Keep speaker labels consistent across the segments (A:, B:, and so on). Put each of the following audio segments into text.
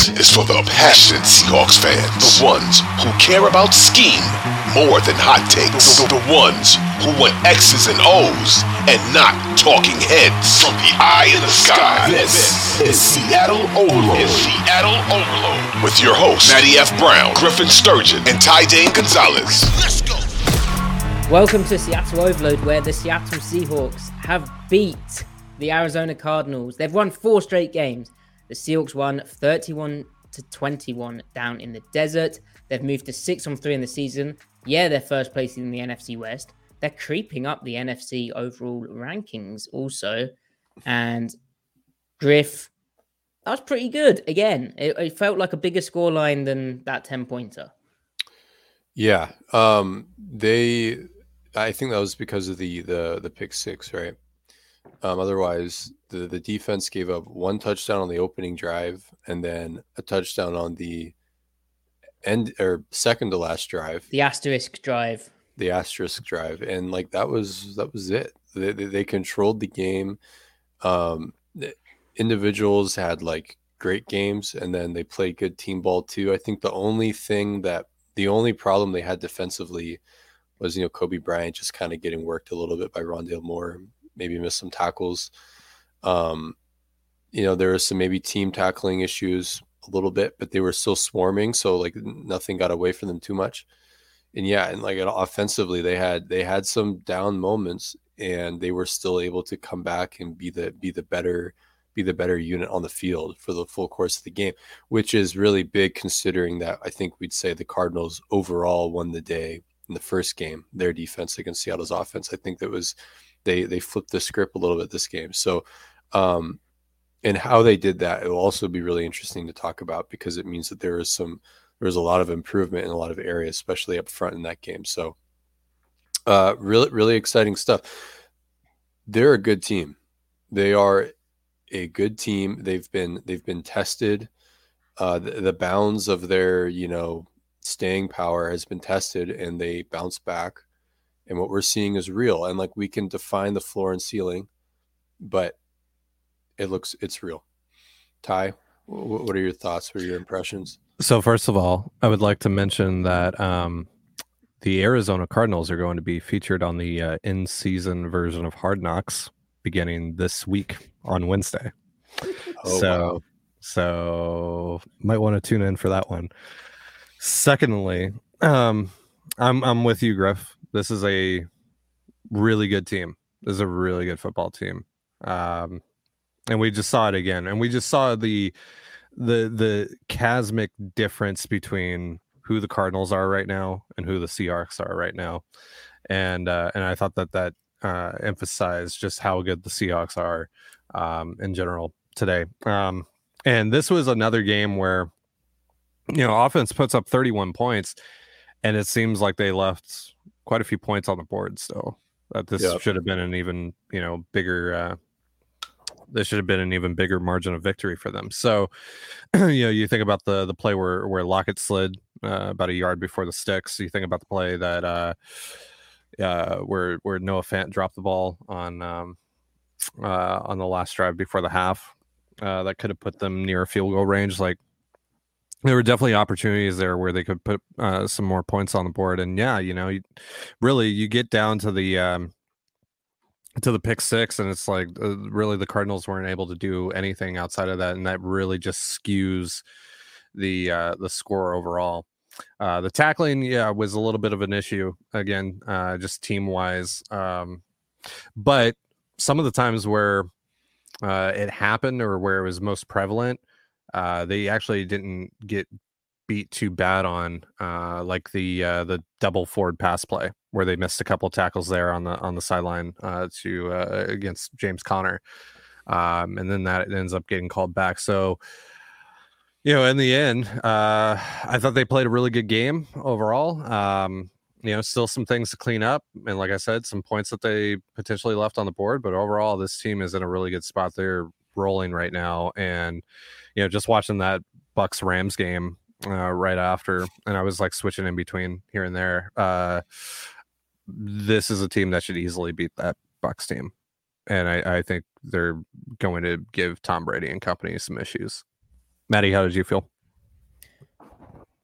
A: This is for the passionate Seahawks fans. The ones who care about scheme more than hot takes. The, the ones who want X's and O's and not talking heads. From the eye in the sky, this is Seattle Overload. Is Seattle Overload. With your hosts, Matty F. Brown, Griffin Sturgeon, and Ty Dane Gonzalez. Let's go.
B: Welcome to Seattle Overload, where the Seattle Seahawks have beat the Arizona Cardinals. They've won four straight games. The Seahawks won 31 to 21 down in the desert. They've moved to six on three in the season. Yeah, they're first place in the NFC West. They're creeping up the NFC overall rankings also. And Griff, that was pretty good. Again, it, it felt like a bigger scoreline than that 10 pointer.
C: Yeah. Um, they I think that was because of the the the pick six, right? Um, otherwise, the the defense gave up one touchdown on the opening drive and then a touchdown on the end or second to last drive.
B: The asterisk drive.
C: The asterisk drive, and like that was that was it. They they, they controlled the game. Um, the individuals had like great games, and then they played good team ball too. I think the only thing that the only problem they had defensively was you know Coby Bryant just kind of getting worked a little bit by Rondale Moore, maybe missed some tackles. Um, you know, there was some maybe team tackling issues a little bit, but they were still swarming, so like nothing got away from them too much. And yeah, and like offensively, they had they had some down moments, and they were still able to come back and be the be the better be the better unit on the field for the full course of the game, which is really big considering that I think we'd say the Cardinals overall won the day in the first game, their defense against Seattle's offense. I think that was they they flipped the script a little bit this game. So um and how they did that, it will also be really interesting to talk about because it means that there is some there was a lot of improvement in a lot of areas, especially up front in that game. So uh really really exciting stuff. They're a good team. They are a good team. They've been they've been tested. Uh, the, the bounds of their you know staying power has been tested and they bounce back. And what we're seeing is real. And like we can define the floor and ceiling, but it looks it's real. Ty, what are your thoughts or your impressions?
D: So first of all, I would like to mention that um, the Arizona Cardinals are going to be featured on the uh, in-season version of Hard Knocks beginning this week on Wednesday. Oh, so, wow. so might want to tune in for that one. Secondly, um, I'm I'm with you, Griff. This is a really good team. This is a really good football team. Um, and we just saw it again, and we just saw the the the chasmic difference between who the Cardinals are right now and who the Seahawks are right now. And uh, and I thought that that uh, emphasized just how good the Seahawks are um, in general today. Um, and this was another game where you know, offense puts up 31 points, and it seems like they left quite a few points on the board still. That this yep. should have been an even, you know, bigger. Uh, this should have been an even bigger margin of victory for them. So, you know, you think about the the play where where Lockett slid uh, about a yard before the sticks. You think about the play that uh, uh, where where Noah Fant dropped the ball on um, uh, on the last drive before the half. Uh, that could have put them near field goal range. Like there were definitely opportunities there where they could put uh, some more points on the board. And yeah, you know, you, really you get down to the um, to the pick six, and it's like uh, really the Cardinals weren't able to do anything outside of that, and that really just skews the uh, the score overall. Uh, the tackling, yeah, was a little bit of an issue again, uh, just team wise. Um, but some of the times where uh, it happened or where it was most prevalent, uh, they actually didn't get beat too bad on uh, like the uh, the double forward pass play where they missed a couple tackles there on the on the sideline uh, to uh, against James Conner, um, and then that ends up getting called back. So, you know, in the end, I thought they played a really good game overall. Um, you know, still some things to clean up, and like I said, some points that they potentially left on the board. But overall, this team is in a really good spot. They're rolling right now, and you know, just watching that Bucks Rams game uh, right after, and I was like switching in between here and there. Uh, this is a team that should easily beat that Bucks team, and I, I think they're going to give Tom Brady and company some issues. Matty, how did you feel?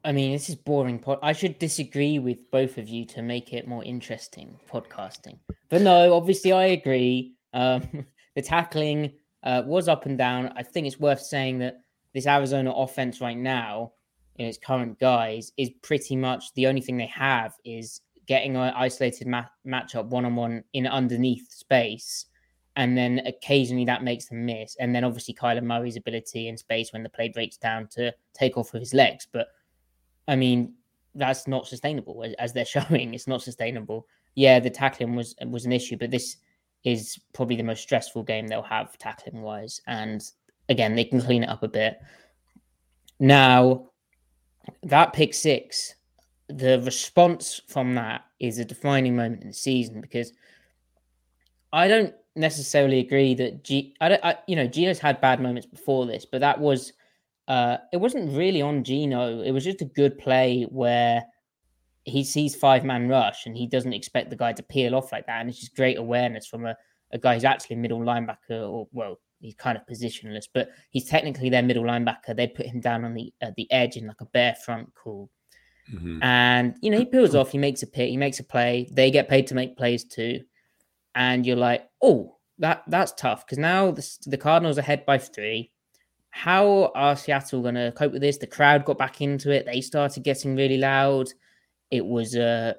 B: I mean, this is boring. Pod- I should disagree with both of you to make it more interesting podcasting. But no, obviously, I agree. Um, the tackling uh, was up and down. I think it's worth saying that this Arizona offense right now, in its current guise, is pretty much the only thing they have is getting an isolated ma- matchup one on one in underneath space. And then occasionally that makes them miss. And then obviously Kyler Murray's ability in space when the play breaks down to take off with his legs. But I mean, that's not sustainable as they're showing. It's not sustainable. Yeah, the tackling was was an issue, but this is probably the most stressful game they'll have tackling wise. And again, they can clean it up a bit. Now, that pick six, the response from that is a defining moment in the season because I don't necessarily agree that G. I don't. I, you know, Geno's had bad moments before this, but that was uh, it wasn't really on Geno. It was just a good play where he sees five man rush and he doesn't expect the guy to peel off like that. And it's just great awareness from a, a guy who's actually middle linebacker, or well, he's kind of positionless, but he's technically their middle linebacker. They put him down on the uh, the edge in like a bear front call. Mm-hmm. And you know, he peels off, he makes a pick, he makes a play. They get paid to make plays too. And you're like, oh, that that's tough because now the, the Cardinals are ahead by three how are Seattle going to cope with this? The crowd got back into it. They started getting really loud. It was a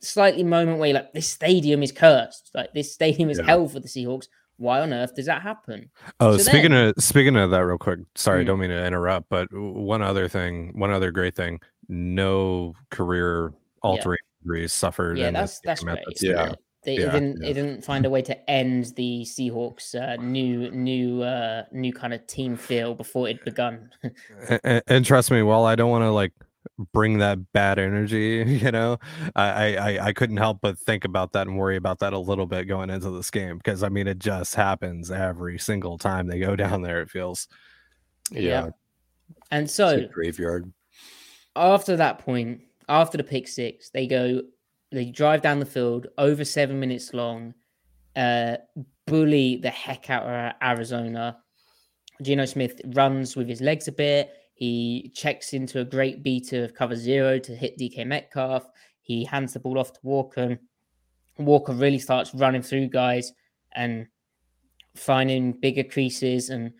B: slightly moment where like, this stadium is cursed. Like this stadium is yeah. hell for the Seahawks. Why on earth does that happen?
D: Oh, so speaking then, of speaking of that, real quick. Sorry, mm. don't mean to interrupt, but one other thing, one other great thing. No career altering yeah. injuries suffered.
B: Yeah, that's that's great.
C: Yeah.
B: They yeah, didn't. Yeah. They didn't find a way to end the Seahawks' uh, new, new, uh, new kind of team feel before it begun.
D: and, and, trust me, while I don't want to like bring that bad energy, you know, I, I I couldn't help but think about that and worry about that a little bit going into this game because I mean it just happens every single time they go down there. It feels.
C: Yeah. yeah.
B: And so
C: graveyard.
B: After that point, after the pick six, they go they drive down the field over seven minutes long, uh, bully the heck out of Arizona. Geno Smith runs with his legs a bit. He checks into a great beat of cover zero to hit DK Metcalf. He hands the ball off to Walker. Walker really starts running through guys and finding bigger creases, and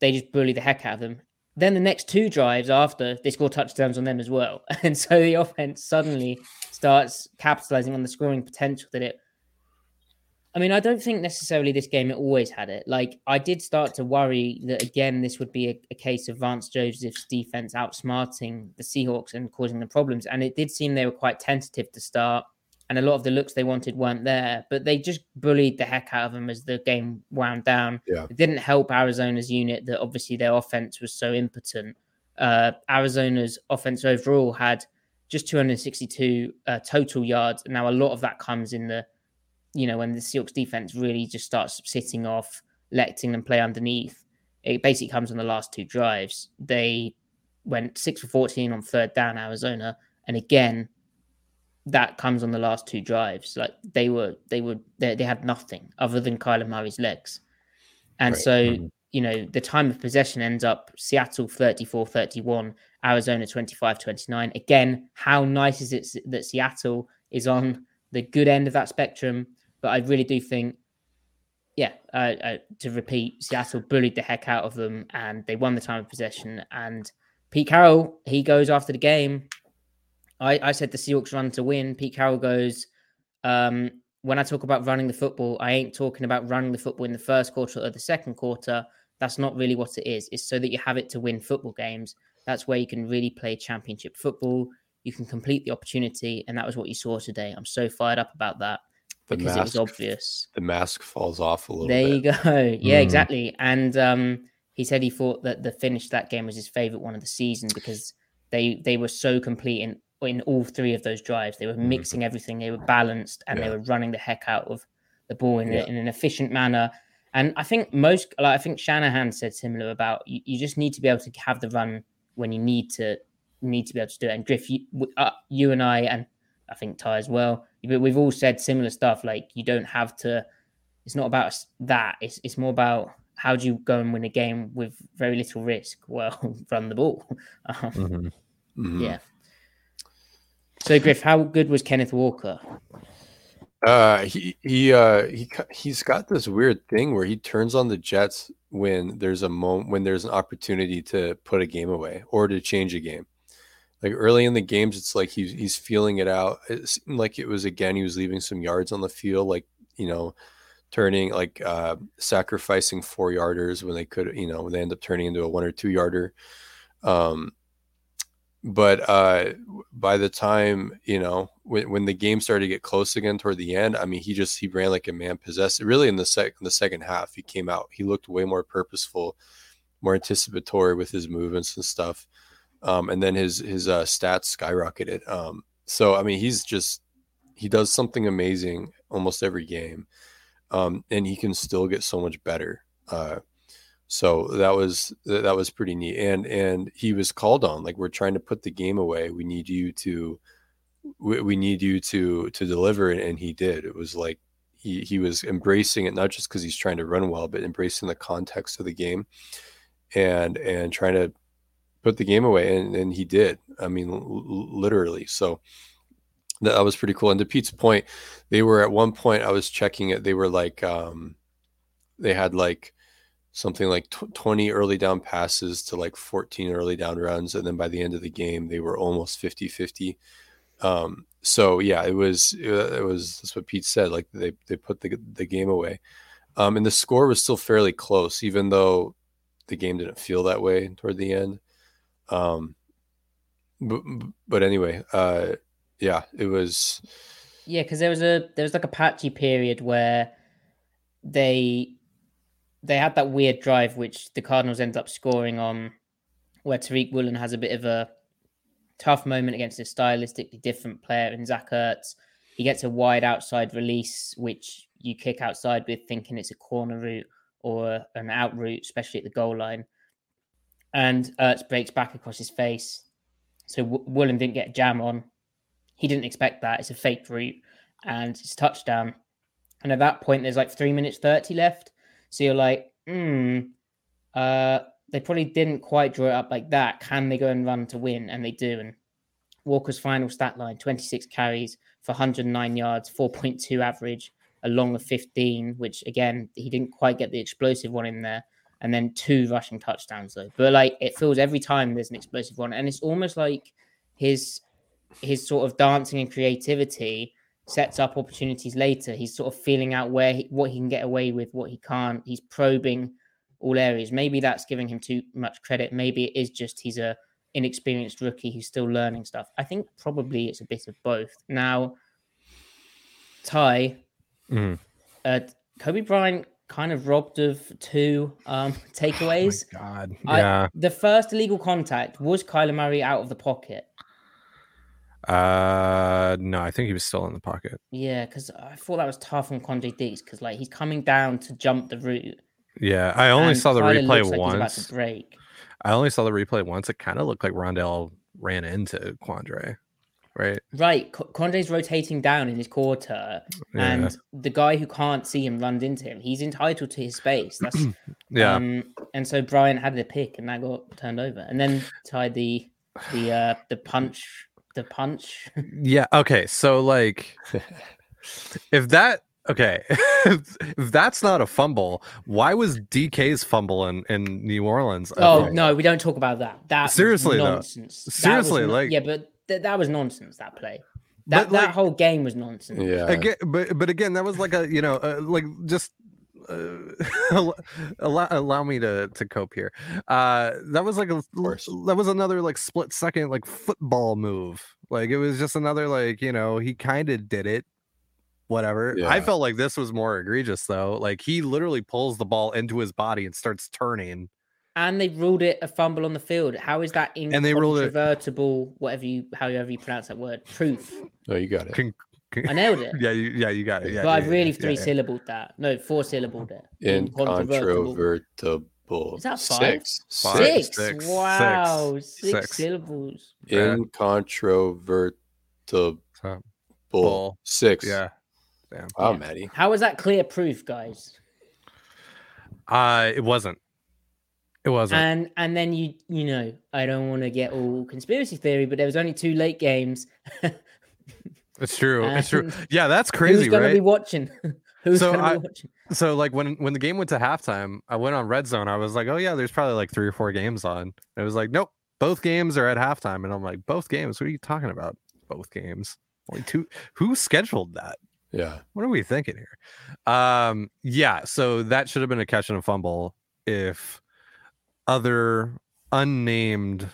B: they just bully the heck out of them. Then the next two drives after, they score touchdowns on them as well. And so the offense suddenly starts capitalizing on the scoring potential that it. I mean, I don't think necessarily this game it always had it. Like, I did start to worry that again, this would be a, a case of Vance Joseph's defense outsmarting the Seahawks and causing them problems. And it did seem they were quite tentative to start and a lot of the looks they wanted weren't there. But they just bullied the heck out of them as the game wound down.
C: Yeah.
B: It didn't help Arizona's unit that obviously their offense was so impotent. Uh, Arizona's offense overall had just 262 uh, total yards. And now a lot of that comes in the, you know, when the Seahawks defense really just starts sitting off, letting them play underneath. It basically comes on the last two drives. They went six for 14 on third down, Arizona, and again that comes on the last two drives. Like they were, they were, they, they had nothing other than Kyler Murray's legs. And right. so, mm-hmm. you know, the time of possession ends up Seattle 34 31, Arizona 25 29. Again, how nice is it that Seattle is on the good end of that spectrum? But I really do think, yeah, uh, uh, to repeat, Seattle bullied the heck out of them and they won the time of possession. And Pete Carroll, he goes after the game I, I said the Seahawks run to win. Pete Carroll goes, um, when I talk about running the football, I ain't talking about running the football in the first quarter or the second quarter. That's not really what it is. It's so that you have it to win football games. That's where you can really play championship football. You can complete the opportunity. And that was what you saw today. I'm so fired up about that the because mask, it was obvious.
C: The mask falls off a little
B: there
C: bit.
B: you go. Yeah, mm. exactly. And um, he said he thought that the finish that game was his favorite one of the season because they they were so complete in in all three of those drives. They were mm-hmm. mixing everything. They were balanced and yeah. they were running the heck out of the ball in, yeah. a, in an efficient manner. And I think most, like I think Shanahan said similar about you, you, just need to be able to have the run when you need to need to be able to do it. And Griff, you, uh, you and I, and I think Ty as well, we've all said similar stuff. Like you don't have to. It's not about that. It's it's more about how do you go and win a game with very little risk? Well, run the ball. Um,
D: Mhm.
C: Mhm.
B: Yeah. So Griff, how good was Kenneth Walker?
C: Uh, he he uh he he's got this weird thing where he turns on the Jets when there's a moment when there's an opportunity to put a game away or to change a game. Like early in the games, it's like he's he's feeling it out. It seemed like it was again he was leaving some yards on the field, like you know, turning like uh sacrificing four yarders when they could, you know, when they end up turning into a one or two yarder. Um, but uh by the time you know when, when the game started to get close again toward the end i mean he just he ran like a man possessed really in the sec the second half he came out he looked way more purposeful more anticipatory with his movements and stuff um and then his his uh stats skyrocketed um so i mean he's just he does something amazing almost every game um and he can still get so much better uh so that was that was pretty neat and and he was called on like we're trying to put the game away we need you to we, we need you to to deliver and, and he did it was like he he was embracing it not just because he's trying to run well but embracing the context of the game and and trying to put the game away and, and he did. I mean l- literally. So that, was pretty cool. And to pete's point they were at one point i was checking it they were like um they had like something like tw 20 early down passes to like 14 early down runs and then by the end of the game they were almost 50 50 um so yeah it was it was that's what pete said like they they put the, the game away. Um and the score was still fairly close even though the game didn't feel that way toward the end um but, but anyway uh yeah it was
B: Yeah, because there was a there was like a patchy period where they they had that weird drive which the Cardinals end up scoring on, where Tariq Woolen has a bit of a tough moment against a stylistically different player in Zach Ertz. He gets a wide outside release, which you kick outside with, thinking it's a corner route or an out route, especially at the goal line. And Ertz breaks back across his face. So w- Woolen didn't get jam on. He didn't expect that. It's a fake route and it's touchdown. And at that point, there's like three minutes 30 left. So you're like, hmm, uh, they probably didn't quite draw it up like that. Can they go and run to win? And they do. And Walker's final stat line 26 carries for 109 yards, 4.2 average, along with 15, which again, he didn't quite get the explosive one in there. And then two rushing touchdowns, though. But like, it feels every time there's an explosive one. And it's almost like his his sort of dancing and creativity sets up opportunities later. He's sort of feeling out where he, what he can get away with, what he can't. He's probing all areas. Maybe that's giving him too much credit. Maybe it is just he's a inexperienced rookie who's still learning stuff. I think probably it's a bit of both. Now, Ty,
D: Mhm.
B: uh, Coby Bryant kind of robbed of two um, takeaways.
D: Oh my God.
B: I-
D: Yeah.
B: the first illegal contact was Kyler Murray out of the pocket.
D: Uh, no, I think he was still in the pocket.
B: Yeah, because I thought that was tough on Quandre Diggs because like he's coming down to jump the route.
D: Yeah, I only saw the
B: Kyler
D: replay
B: looks like he's about
D: once.
B: to break.
D: I only saw the replay once. It kind of looked like Rondale ran into Quandre, right?
B: Right, Co- Quandre's rotating down in his quarter,
D: Yeah.
B: and the guy who can't see him runs into him. He's entitled to his space. That's
D: yeah.
B: Um, and so Brian had the pick, and that got turned over, and then tied the the uh the punch the punch.
D: Yeah. Okay. So like, if that okay, if that's not a fumble, why was DK's fumble in, in New Orleans?
B: oh no, we don't talk about that. That
D: Seriously, though.
B: nonsense. That was
D: Seriously,
B: no-
D: like-
B: yeah, but th- that was nonsense. That play, that
D: But,
B: that
D: like-
B: whole game was nonsense.
C: yeah
D: Again, but but again, that was like a you know uh, like just. Uh, allow, allow, allow me to to cope here. Uh, that was like a that was another like split second like football move. Like it was just another like you know he kind of did it. Whatever. I felt like this was more egregious though. Like he literally pulls the ball into his body and starts turning.
B: And they ruled it a fumble on the field. How is that
D: And they ruled it-
B: incontrovertible? Whatever you, however you pronounce that word, proof.
C: oh you got it
D: Con-
B: I nailed it.
D: yeah, you, yeah, you got it. Yeah,
B: but
D: yeah,
B: I've really
D: yeah,
B: three
D: yeah.
B: syllabled that. No, four syllabled it.
C: incontrovertible
B: Is that five?
C: six
D: Five,
B: Six.
D: six,
B: wow, six,
D: six.
B: syllables.
D: Yeah.
C: incontrovertible six
D: yeah. Damn.
C: wow
B: Yeah.
C: Matty
B: How is that clear proof, guys?
D: Uh, it wasn't. It wasn't.
B: And and then you you know I don't want to get all conspiracy theory, but there was only two late games.
D: it's true. It's true. Yeah, that's crazy.
B: Who's
D: crazy,
B: gonna
D: right?
B: be watching? Who's
D: So
B: gonna
D: I-
B: be watching?
D: So like when when the game went to halftime, I went on Red Zone. I was like, oh yeah, there's probably like three or four games on. It was like, nope, both games are at halftime, and I'm like, both games? What are you talking about? Both games? Only two? Who scheduled that?
C: Yeah.
D: What are we thinking here? Um, yeah, so that should have been a catch and a fumble if other unnamed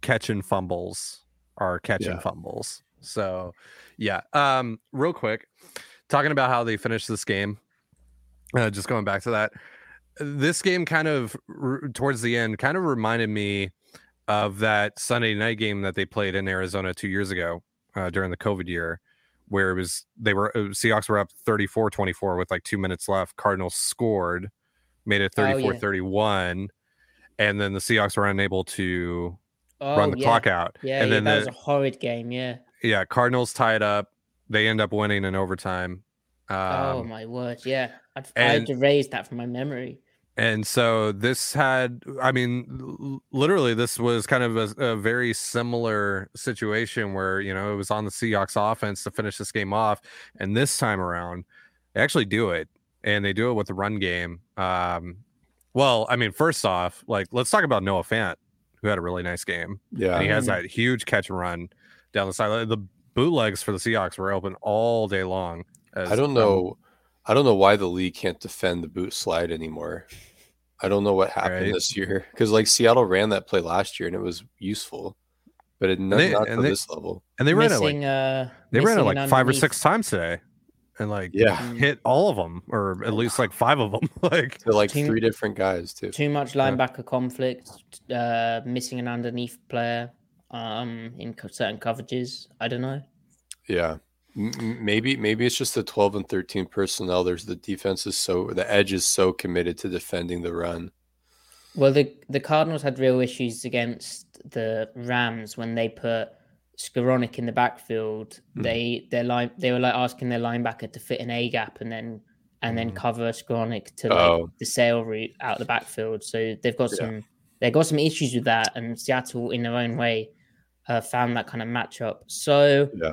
D: catch and fumbles are catch and fumbles. So yeah. Um, real quick, talking about how they finished this game. Uh, just going back to that, this game kind of r- towards the end kind of reminded me of that Sunday night game that they played in Arizona two years ago uh, during the COVID year, where it was they were uh, Seahawks were up 34-24 with like two minutes left. Cardinals scored, made it
B: Oh, yeah.
D: 34-31, and then the Seahawks were unable to
B: Oh,
D: run the
B: yeah.
D: clock out.
B: Yeah,
D: and
B: yeah,
D: then
B: that
D: the,
B: was a horrid game. Yeah.
D: yeah, Cardinals tied up. They end up winning in overtime. Um,
B: oh my word. Yeah. I'd, I had
D: and-
B: to raise that from my memory.
D: And so this had, I mean, literally, this was kind of a, a very similar situation where, you know, it was on the Seahawks offense to finish this game off. And this time around, they actually do it. And they do it with the run game. Um, well, I mean, first off, like, let's talk about Noah Fant, who had a really nice game.
C: Yeah.
D: And he has
B: Mhm.
D: that huge catch and run down the side. The bootlegs for the Seahawks were open all day long. as
C: I don't
D: run-
C: know. I don't know why the league can't defend the boot slide anymore. I don't know what happened
D: Right.
C: this year because like Seattle ran that play last year and it was useful, but it not,
D: they-
C: not
D: and
C: to
D: they-
C: this level.
D: And they ran it like
B: uh,
D: they ran it
B: missing an
D: like five or six times today, and like
C: Yeah,
D: hit all of them, or at least like five of them. like
C: to like
B: Team-
C: three different guys too.
B: Too much
D: Yeah.
B: linebacker conflict, uh, missing an underneath player um, in co- certain coverages. I don't know.
C: Yeah, M- m- maybe maybe it's just the twelve and thirteen personnel. There's the defense is so the edge is so committed to defending the run.
B: Well, the the Cardinals had real issues against the Rams when they put Skowronek in the backfield.
C: Mhm.
B: They their line they were like asking their linebacker to fit an A gap and then and then
D: Mm.
B: cover Skowronek to like
C: Oh.
B: the sail route out the backfield. So they've got
C: Yeah.
B: some they've got some issues with that, and Seattle in their own way uh, found that kind of matchup. So yeah.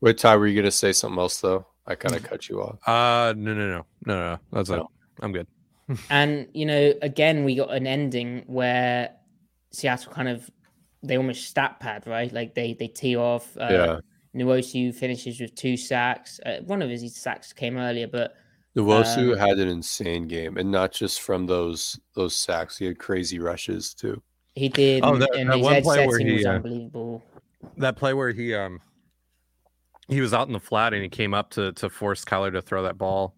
C: Wait, Ty, were you gonna say something else though? I kind of cut you off.
D: uh no no no no no that's it.
C: No.
D: I'm good.
B: And you know, again, we got an ending where Seattle kind of they almost stat pad, right? Like they they tee off. Uh,
C: yeah,
B: Nwosu finishes with two sacks. Uh, one of his sacks came earlier, but
C: Nwosu
B: um,
C: had an insane game, and not just from those those sacks. He had crazy rushes too.
B: he did.
D: Oh, that-
B: and
D: that
B: his
D: one
B: head
D: play where he,
B: was
D: uh,
B: unbelievable.
D: That play where he um he was out in the flat and he came up to to force Kyler to throw that ball.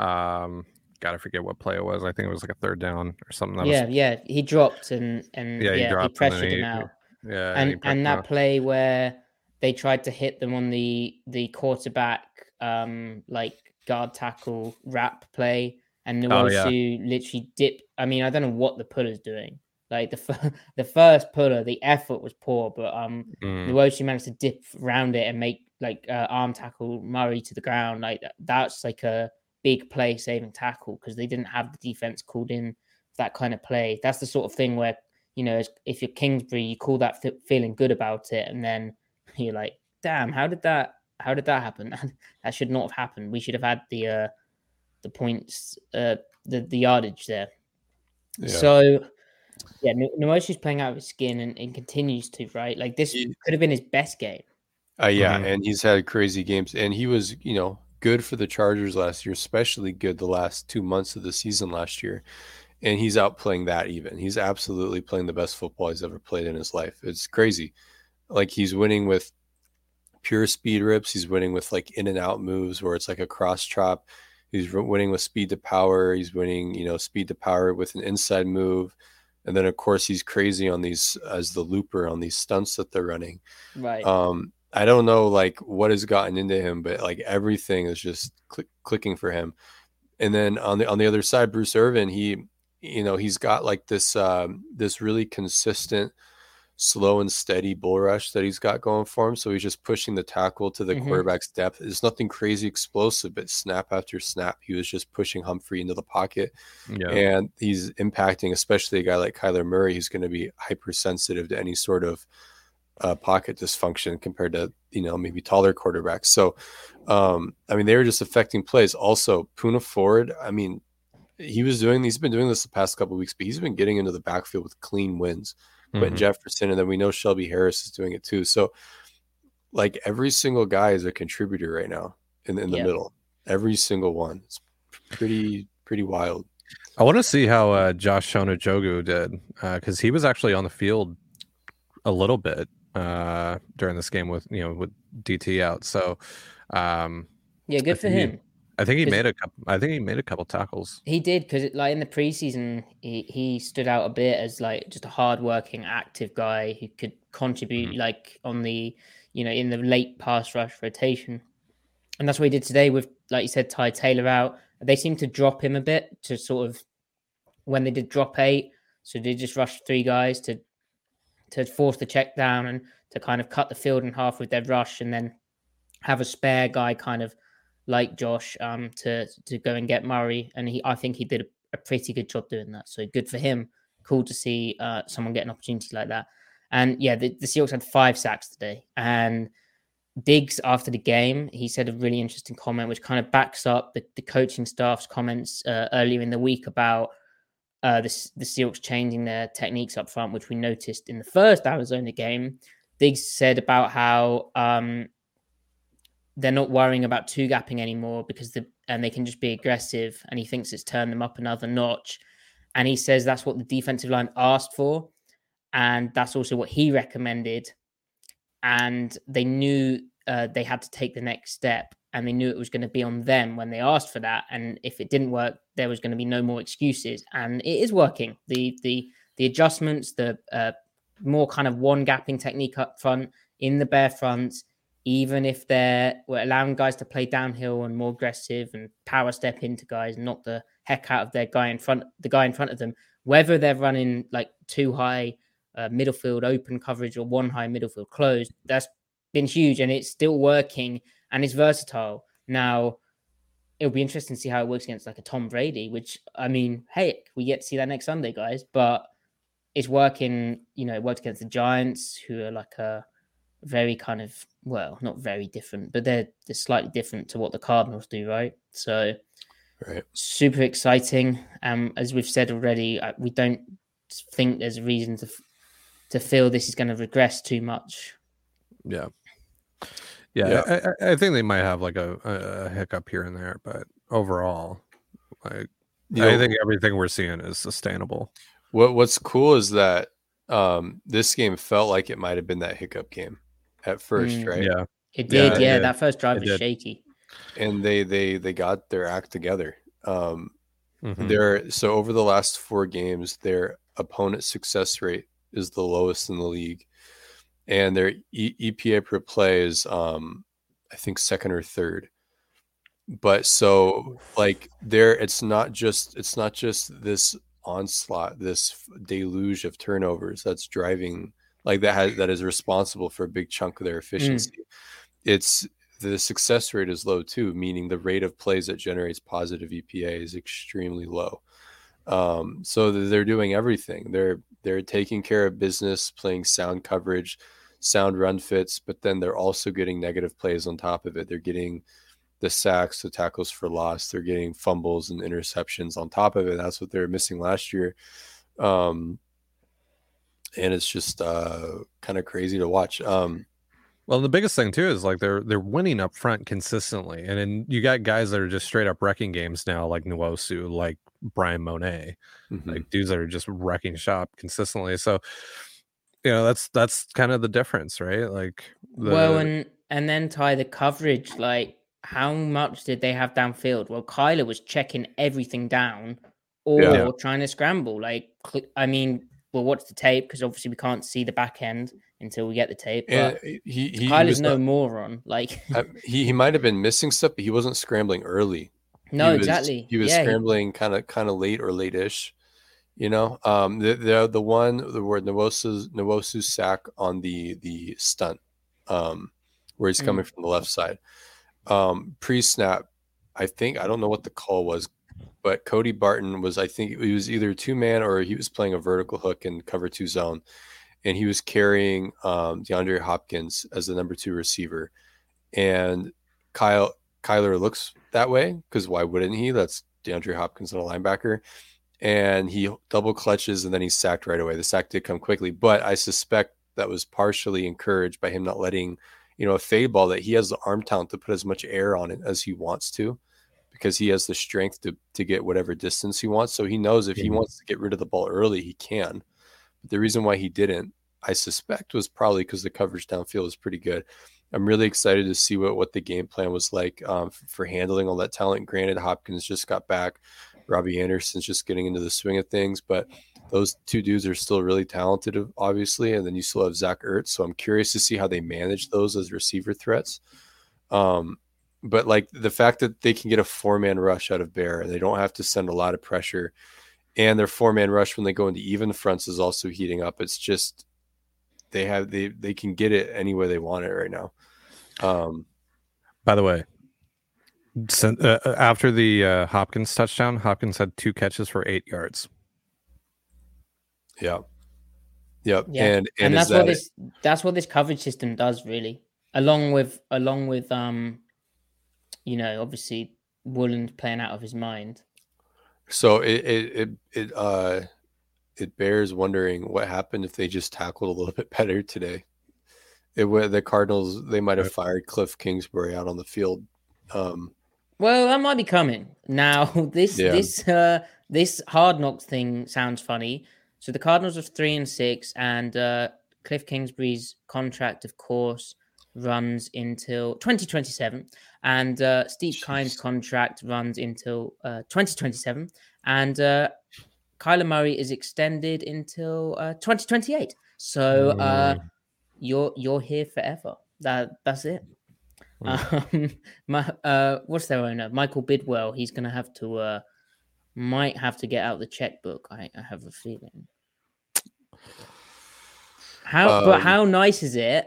D: Um, gotta forget what play it was. I think it was like a third down or something. That
B: yeah,
D: was,
B: yeah, he dropped and and
D: Yeah,
B: yeah,
D: he
B: pressured
D: he-
B: him out.
D: yeah,
B: and and that play where they tried to hit them on the the quarterback um like guard tackle wrap play and
D: Oh, yeah.
B: Literally dip. I mean I don't know what the puller's doing like the fir- the first puller the effort was poor but um
D: mm,
B: Nwosu managed to dip around it and make like uh, arm tackle Murray to the ground like that's like a big play saving tackle because they didn't have the defense called in that kind of play that's the sort of thing where you know, if you're Kingsbury, you call that fe- feeling good about it, and then you're like, "Damn, how did that? How did that happen? that should not have happened. We should have had the uh, the points, uh, the the yardage there."
C: Yeah.
B: So, yeah, N- Nwosu's playing out of his skin and, and continues to right. Like this
C: He-
B: could have been his best game.
C: Uh, yeah,
D: Mhm.
C: and he's had crazy games, and he was, you know, good for the Chargers last year, especially good the last two months of the season last year. And he's outplaying that even. He's absolutely playing the best football he's ever played in his life. It's crazy. Like he's winning with pure speed rips. He's winning with like in and out moves where it's like a cross chop. He's winning with speed to power. He's winning, you know, speed to power with an inside move. And then of course he's crazy on these as the looper on these stunts that they're running.
B: Right.
C: Um, I don't know like what has gotten into him, but like everything is just click, clicking for him. And then on the on the other side, Bruce Irvin, he, you know, he's got like this um, this really consistent slow and steady bull rush that he's got going for him. So he's just pushing the tackle to the
B: Mhm.
C: quarterback's depth. It's nothing crazy explosive, but snap after snap, he was just pushing Humphrey into the pocket.
D: Yeah.
C: And he's impacting, especially a guy like Kyler Murray, who's going to be hypersensitive to any sort of uh, pocket dysfunction compared to, you know, maybe taller quarterbacks. So, um, I mean, they were just affecting plays. Also, Poona Ford, I mean, he was doing, he's been doing this the past couple weeks, but he's been getting into the backfield with clean wins. Quinton
D: Mhm.
C: Jefferson, and then we know Shelby Harris is doing it too. So, like every single guy is a contributor right now in, in the
B: Yeah.
C: middle. Every single one. It's pretty pretty wild.
D: I want to see how uh, Josh Onujiogu did because he was actually on the field a little bit uh, during this game with you know with DT out. So um,
B: Yeah, good for
D: think he-
B: him.
D: I think he made a couple. I think he made a couple tackles.
B: He did because, like in the preseason, he, he stood out a bit as like just a hardworking, active guy who could contribute,
D: Mhm.
B: like on the you know in the late pass rush rotation, and that's what he did today with, like you said, Ty Taylor out. They seemed to drop him a bit to sort of when they did drop eight, so they just rushed three guys to to force the check down and to kind of cut the field in half with their rush, and then have a spare guy kind of like Josh um, to to go and get Murray, and he I think he did a, a pretty good job doing that. So good for him. Cool to see uh, someone get an opportunity like that. And yeah, the, the Seahawks had five sacks today. And Diggs after the game, he said a really interesting comment, which kind of backs up the, the coaching staff's comments uh, earlier in the week about uh, the the Seahawks changing their techniques up front, which we noticed in the first Arizona game. Diggs said about how um, they're not worrying about two gapping anymore because the and they can just be aggressive. And he thinks it's turned them up another notch. And he says that's what the defensive line asked for, and that's also what he recommended. And they knew uh, they had to take the next step, and they knew it was going to be on them when they asked for that. And if it didn't work, there was going to be no more excuses. And it is working. The the the adjustments, the uh, more kind of one gapping technique up front in the bear front, even if they're we're allowing guys to play downhill and more aggressive and power step into guys, not the heck out of their guy in front, the guy in front of them, whether they're running like two high uh, middle field open coverage or one high middle field closed, that's been huge and it's still working and it's versatile. Now, it'll be interesting to see how it works against like a Tom Brady, which I mean, hey, we get to see that next Sunday, guys, but it's working, you know, it worked against the Giants, who are like a very kind of well, not very different, but they're they're slightly different to what the Cardinals do, right? So
C: Right.
B: super exciting. Um, as we've said already, we don't think there's a reason to to feel this is going to regress too much.
D: Yeah. Yeah,
C: Yeah.
D: I, I, I think they might have like a, a hiccup here and there, but overall, like
C: You
D: I
C: know,
D: think everything we're seeing is sustainable.
C: what what's cool is that um, this game felt like it might have been that hiccup game at first,
B: Mm.
C: right?
D: Yeah,
B: It
D: Yeah,
B: did,
D: it
B: yeah.
D: did.
B: That first drive
D: It
B: was
D: did.
B: shaky.
C: And they they they got their act together. Um,
D: Mhm.
C: Their so over the last four games, their opponent success rate is the lowest in the league, and their e- EPA per play is, um, I think, second or third. But so like there, it's not just it's not just this onslaught, this deluge of turnovers that's driving like that has that is responsible for a big chunk of their efficiency. It's the success rate is low too, meaning the rate of plays that generates positive EPA is extremely low. Um, so they're doing everything. They're they're taking care of business, playing sound coverage, sound run fits, but then they're also getting negative plays on top of it. They're getting the sacks, the tackles for loss. They're getting fumbles and interceptions on top of it. That's what they were missing last year. Um, and it's just uh, kind of crazy to watch. Um,
D: Well, the biggest thing too is like they're they're winning up front consistently, and then you got guys that are just straight up wrecking games now, like Nwosu, like Bryan Mone,
C: mhm.
D: like dudes that are just wrecking shop consistently. So, you know, that's that's kind of the difference, right? Like, the,
B: well, and and then tie the coverage. Like, how much did they have downfield? Well, Kyler was checking everything down or
C: Yeah.
B: trying to scramble. Like, I mean, we'll watch the tape because obviously we can't see the back end until we get the tape. But
C: he he, he
B: Kyler's
C: was
B: no
C: not-
B: moron. Like,
C: he he might have been missing stuff, but he wasn't scrambling early.
B: No,
C: He was-
B: exactly.
C: He was
B: yeah,
C: scrambling kind of kind of late or late-ish. You know, um, the the the one the word Nwosu's sack on the the stunt, um, where he's
B: Mm.
C: coming from the left side, um, pre snap. I think I don't know what the call was, but Cody Barton was I think he was either two man or he was playing a vertical hook in cover two zone, and he was carrying um, DeAndre Hopkins as the number two receiver, and Kyle Kyler looks that way because why wouldn't he? That's DeAndre Hopkins and a linebacker and he double clutches and then he's sacked right away. The sack did come quickly, but I suspect that was partially encouraged by him not letting, you know, a fade ball that he has the arm talent to put as much air on it as he wants to because he has the strength to to get whatever distance he wants. So he knows if he
D: Mhm.
C: wants to get rid of the ball early, he can. But the reason why he didn't, I suspect, was probably because the coverage downfield was pretty good. I'm really excited to see what, what the game plan was like um, f- for handling all that talent. Granted, Hopkins just got back. Robbie Anderson's just getting into the swing of things, but those two dudes are still really talented, obviously. And then you still have Zach Ertz. So I'm curious to see how they manage those as receiver threats. Um, but like the fact that they can get a four man rush out of Bear they don't have to send a lot of pressure, and their four man rush when they go into even fronts is also heating up. It's just they have they they can get it any way they want it right now. Um,
D: By the way, sin- uh, uh, after the uh, Hopkins touchdown, Hopkins had two catches for eight yards.
C: yeah, yep,
B: Yeah,
C: and
B: and,
C: and,
B: that's
C: that
B: what this that's what this coverage system does really. Along with along with um, you know, obviously Woolen playing out of his mind.
C: So it it it, it uh it bears wondering what happened if they just tackled a little bit better today. It would the Cardinals they might have
D: Right.
C: fired Cliff Kingsbury out on the field. Um,
B: Well, that might be coming. Now, this
C: Yeah.
B: this uh this hard knocks thing sounds funny. So the Cardinals are three and six, and uh Cliff Kingsbury's contract, of course, runs until 2027, and uh Steve Keim's
C: Jeez.
B: contract runs until uh 2027, and uh Kyler Murray is extended until uh 2028. So uh
D: Mm.
B: you're you're here forever. That that's it.
D: Mm.
B: Um, my, uh, what's their owner? Michael Bidwill. He's gonna have to, uh, might have to get out the checkbook. I, I have a feeling. How, but
C: Um,
B: how nice is it?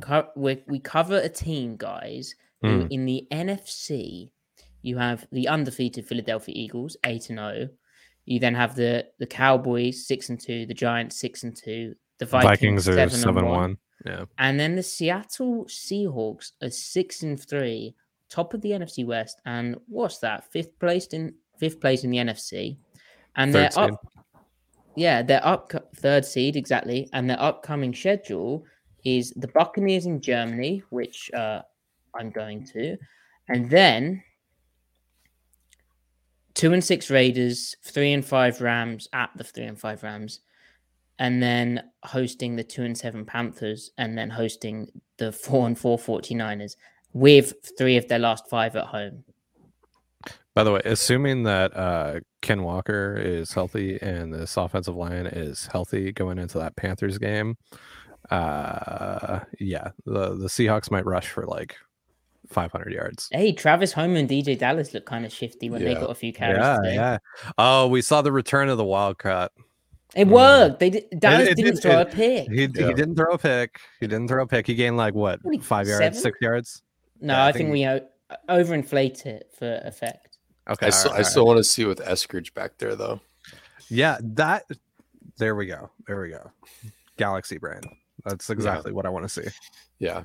B: Co- we we cover a team, guys. Who
D: Mm.
B: in the NFC, you have the undefeated Philadelphia Eagles, eight and zero. You then have the the Cowboys, six and two. The Giants, six and two. The Vikings,
D: Vikings are
B: seven,
D: seven
B: and one.
D: one. Yeah.
B: And then the Seattle Seahawks are six and three, top of the NFC West, and what's that? Fifth place in fifth place in the NFC, and
D: Third
B: they're
D: seed.
B: up. Yeah, they're up third seed exactly, and their upcoming schedule is the Buccaneers in Germany, which uh, I'm going to, and then two and six Raiders, three and five Rams at the three and five Rams, and then hosting the two and seven Panthers, and then hosting the four and four 49ers with three of their last five at home.
D: By the way, assuming that uh, Ken Walker is healthy and this offensive line is healthy going into that Panthers game, uh, yeah, the the Seahawks might rush for like 500 yards.
B: Hey, Travis Homer and DeeJay Dallas look kind of shifty when they got a few carries
D: Yeah,
B: today.
D: yeah. Oh, we saw the return of the Wildcat.
B: It
D: Mm.
B: worked. They did, Dallas
D: it
B: didn't
D: did-
B: throw
D: it-
B: a pick.
D: He,
C: Yeah.
D: he didn't throw a pick. He didn't throw a pick. He gained like what
B: What,
D: five yards, six yards.
B: no,
D: yeah, I
B: I, think,
D: think-
B: we o- overinflate it for effect.
D: Okay,
C: I still,
D: all
C: I still want to see with Eskridge back there though.
D: yeah. That there we go. There we go. Galaxy brain. That's exactly what I want to see.
C: Yeah,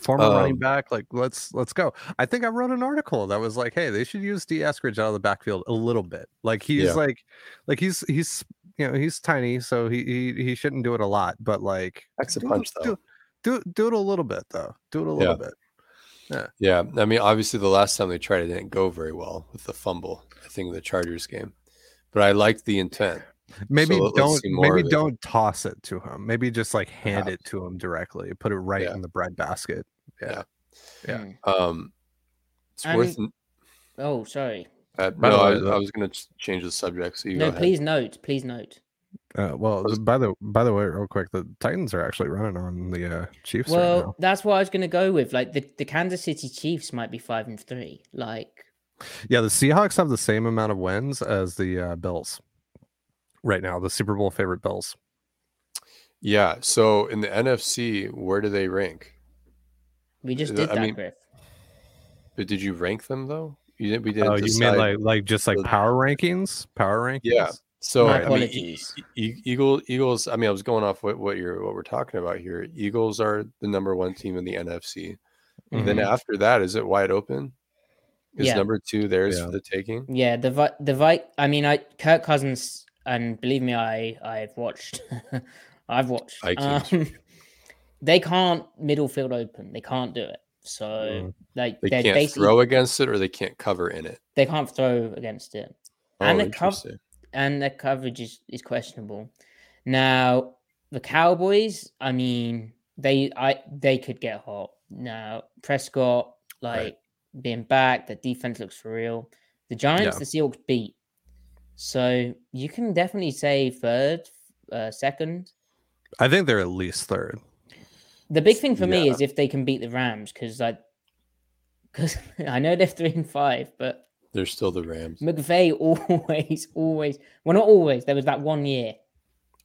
D: Former running
C: Um,
D: back, like let's let's go. I think I wrote an article that was like, hey, they should use Dee Eskridge out of the backfield a little bit. Like he's
C: Yeah.
D: like, like he's he's you know he's tiny, so he he, he shouldn't do it a lot, but like
C: that's a
D: do,
C: punch though.
D: do, do do it a little bit though. Do it a little bit.
C: Yeah. Yeah, I mean, obviously the last time they tried it didn't go very well with the fumble. I think the Chargers game, but I liked the intent.
D: Maybe
C: let- let's
D: don't maybe don't toss it to him. Maybe just like hand it to him directly. Put it right
C: Yeah.
D: in the bread basket. Yeah. Yeah.
B: Mm.
C: Um, it's
B: And-
C: worth.
B: Oh, sorry.
C: Uh,
D: By
C: no,
D: the
C: I, was- I was going to change the subject. So you
B: No,
C: go ahead.
B: please note. Please note.
D: Uh, well, by the by the way, real quick, the Titans are actually running on the uh, Chiefs right
B: Well,
D: now.
B: that's what I was going to go with. Like the, the Kansas City Chiefs might be five and three. Like
D: Yeah, the Seahawks have the same amount of wins as the uh, Bills. Right now. The Super Bowl favorite Bills.
C: Yeah. So in the NFC, where do they rank?
B: We just
C: I
B: did that,
C: mean,
B: Griff.
C: But did you rank them though? You didn't. We didn't.
D: Oh, you mean like like just like power rankings? Power rankings?
C: Yeah. So
B: My
C: I mean. E- E- Eagle, Eagles. I mean, I was going off what what you're what we're talking about here. Eagles are the number one team in the NFC. Then
D: Mhm.
C: after that, is it wide open? Is
B: Yeah.
C: number two theirs
D: Yeah.
C: for the taking?
B: Yeah, the Vi- the Vi- I mean, I Kirk Cousins, and believe me, I I've watched, I've watched. Um, they can't middle field open. They can't do it. So
D: Mm.
B: like
C: They can't throw against it, or they can't cover in it.
B: they can't throw against it,
C: Oh,
B: And the cov-
C: interesting.
B: and their coverage is is questionable. Now the Cowboys, I mean, they I they could get hot. Now Prescott, like being back, the defense looks for real. The Giants,
D: Yeah.
B: the Seahawks beat. So you can definitely say third, uh, second.
D: I think they're at least third.
B: The big thing for me is if they can beat the Rams, because I, because I know they're three and five, but
C: They're still the Rams.
B: McVay always, always, well, not always. There was that one year,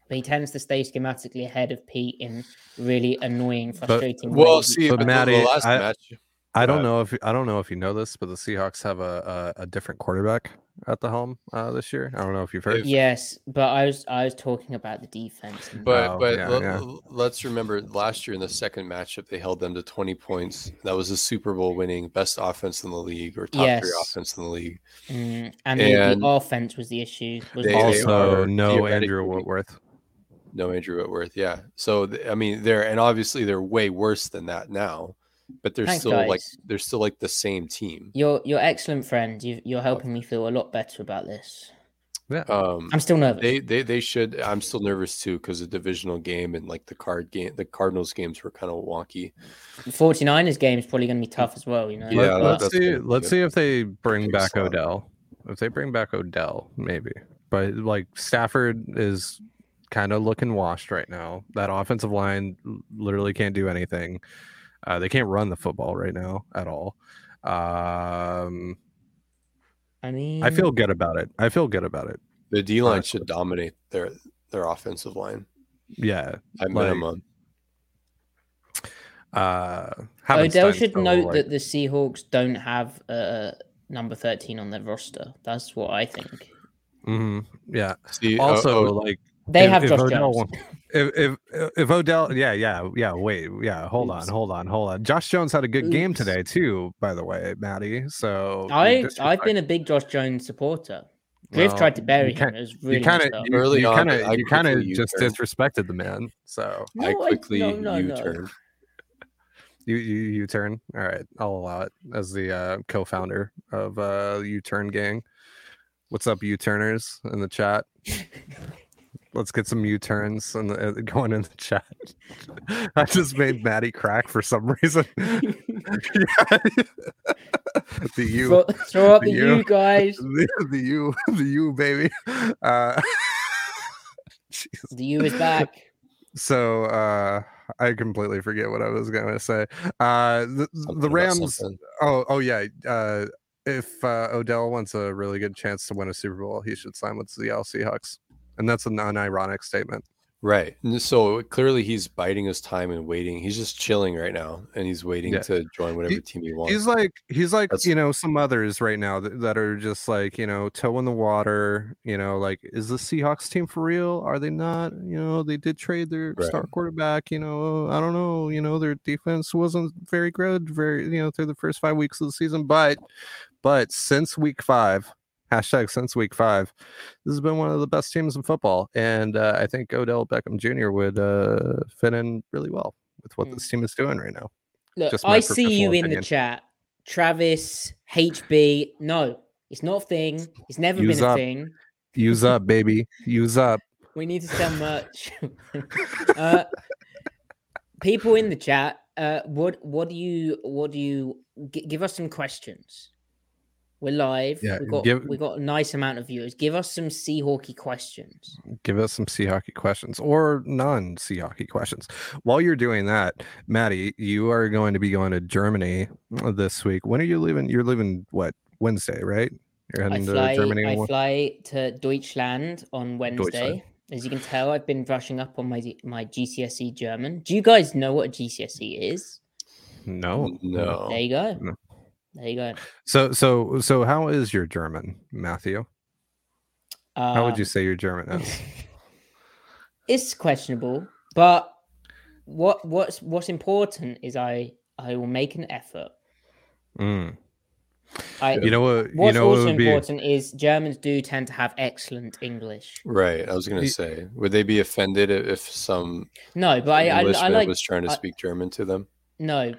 B: but he tends to stay schematically ahead of Pete in really annoying, frustrating
C: Well,
B: ways.
C: see,
D: But
C: but the-
D: Matty,
C: last
D: I-
C: match.
D: I don't know if I don't know if you know this, but the Seahawks have a a, a different quarterback at the helm uh, this year. I don't know if you've heard.
C: If-
B: yes, but I was I was talking about the defense.
C: But
D: Oh,
C: but
D: yeah,
C: let,
D: yeah.
C: us remember last year in the second matchup they held them to 20 points. That was a Super Bowl winning best offense in the league or top three offense in the league.
B: Mm, and, the,
C: And
B: the offense was the issue. Was
C: they-
B: the-
C: they
D: also, no Andrew Whitworth.
C: No Andrew Whitworth, yeah. So th- I mean they're and obviously they're way worse than that now, but they're
B: Thanks,
C: still like they're still like the same team.
B: You're you're excellent friend. You, you're helping me feel a lot better about this.
C: Yeah, um
B: I'm still nervous.
C: they they they should I'm still nervous too because the divisional game and like the card game the Cardinals games were kind of wonky.
B: The 49ers game is probably going to be tough as well. You know.
C: Yeah,
D: Let,
C: that-
D: let's
C: that's
D: see.
C: gonna
D: Let's
C: good.
D: see if they bring back
C: slog.
D: Odell. If they bring back Odell, maybe. But like Stafford is kind of looking washed right now. That offensive line literally can't do anything. Uh, they can't run the football right now at all. Um,
B: I mean,
D: I feel good about it. I feel good about it.
C: The D line
D: Honestly.
C: should dominate their their offensive line
D: Yeah.
C: at
D: Like,
C: minimum.
D: Uh,
B: Odell
D: Havenstein's
B: should
D: still,
B: note
D: like-
B: that the Seahawks don't have uh, number 13 on their roster. That's what I think.
D: Mhm, Yeah.
C: See, uh,
D: Also,
C: oh,
D: like
B: They
D: if-
B: have
D: if
B: Josh
D: Odell
B: Jones.
D: won- if, if if Odell, yeah, yeah, yeah. Wait, yeah. Hold on, hold on, hold on. Josh Jones had a good game today too, by the way, Matty. So you
B: I I've
D: disrespect-
B: been a big Josh Jones supporter. Griff
D: Well,
B: tried to bury
D: you
B: him. It was
D: You
B: really
D: kind of,
B: messed
D: you,
C: Early
D: you
C: on,
D: kind
C: I
D: of, you kind of just
C: U-turned.
D: disrespected the man. So
C: I quickly
B: no, no, no.
C: U-turned.
D: you, you, you turn. All right, I'll allow it as the uh, co-founder of uh, U Turn Gang. What's up, U Turners in the chat? Let's get some U turns and uh, going in the chat. I just made Matty crack for some reason. The U,
B: Throw, throw up
D: the
B: the
D: U.
B: you guys.
D: the, the U, the U, baby. Uh.
B: The U is back.
D: So uh, I completely forget what I was going to say. Uh, the, the Rams. Oh, oh yeah. Uh, if uh, Odell wants a really good chance to win a Super Bowl, he should sign with the Seattle Seahawks, and that's an unironic statement.
C: Right. And so clearly he's biding his time and waiting. He's just chilling right now and he's waiting
D: Yeah.
C: to join whatever team he wants.
D: He's like he's like
C: That's-
D: you know some others right now that, that are just like you know toe in the water. You know, like is the Seahawks team for real? Are they not? You know, they did trade their
C: Right.
D: star quarterback. You know, I don't know. You know, their defense wasn't very good. Very you know through the first five weeks of the season, but but since week five. Hashtag since week five, this has been one of the best teams in football, and uh, I think Odell Beckham Jr. would uh, fit in really well with what
B: Mm.
D: this team is doing right now.
B: Look, I see you
D: professional
B: in the chat. Travis, HB. No, it's not a thing. It's never
D: Use
B: been a
D: up.
B: thing.
D: Use up, baby. Use up.
B: We need to sell merch. uh, people in the chat, uh, what what do you what do you g- give us some questions? We're live.
D: Yeah,
B: we got
D: give-
B: we got a nice amount of viewers. Give us some Seahawky questions.
D: Give us some sea hockey questions or non sea hockey questions. While you're doing that, Matty, you are going to be going to Germany this week. When are you leaving? You're leaving what Wednesday, right? in
B: I
D: uh,
B: fly.
D: Germany
B: I
D: anymore?
B: fly to Deutschland on Wednesday. As you can tell, I've been brushing up on my my GCSE German. Do you guys know what a GCSE is?
D: No,
C: No.
B: There you go.
D: No.
B: There you go.
D: So so so how is your German, Matthew? How would you
B: Um,
D: say your German is?
B: It's questionable, but what what's what's important is I I will make an effort.
D: Mm.
B: I
D: You know what? You
B: what's
D: know what
B: also
D: would be
B: important is Germans do tend to have excellent English.
C: Right. I was gonna say, would they be offended if some
B: No, but I I, I like
C: was trying to
B: I-
C: speak German to them?
B: no.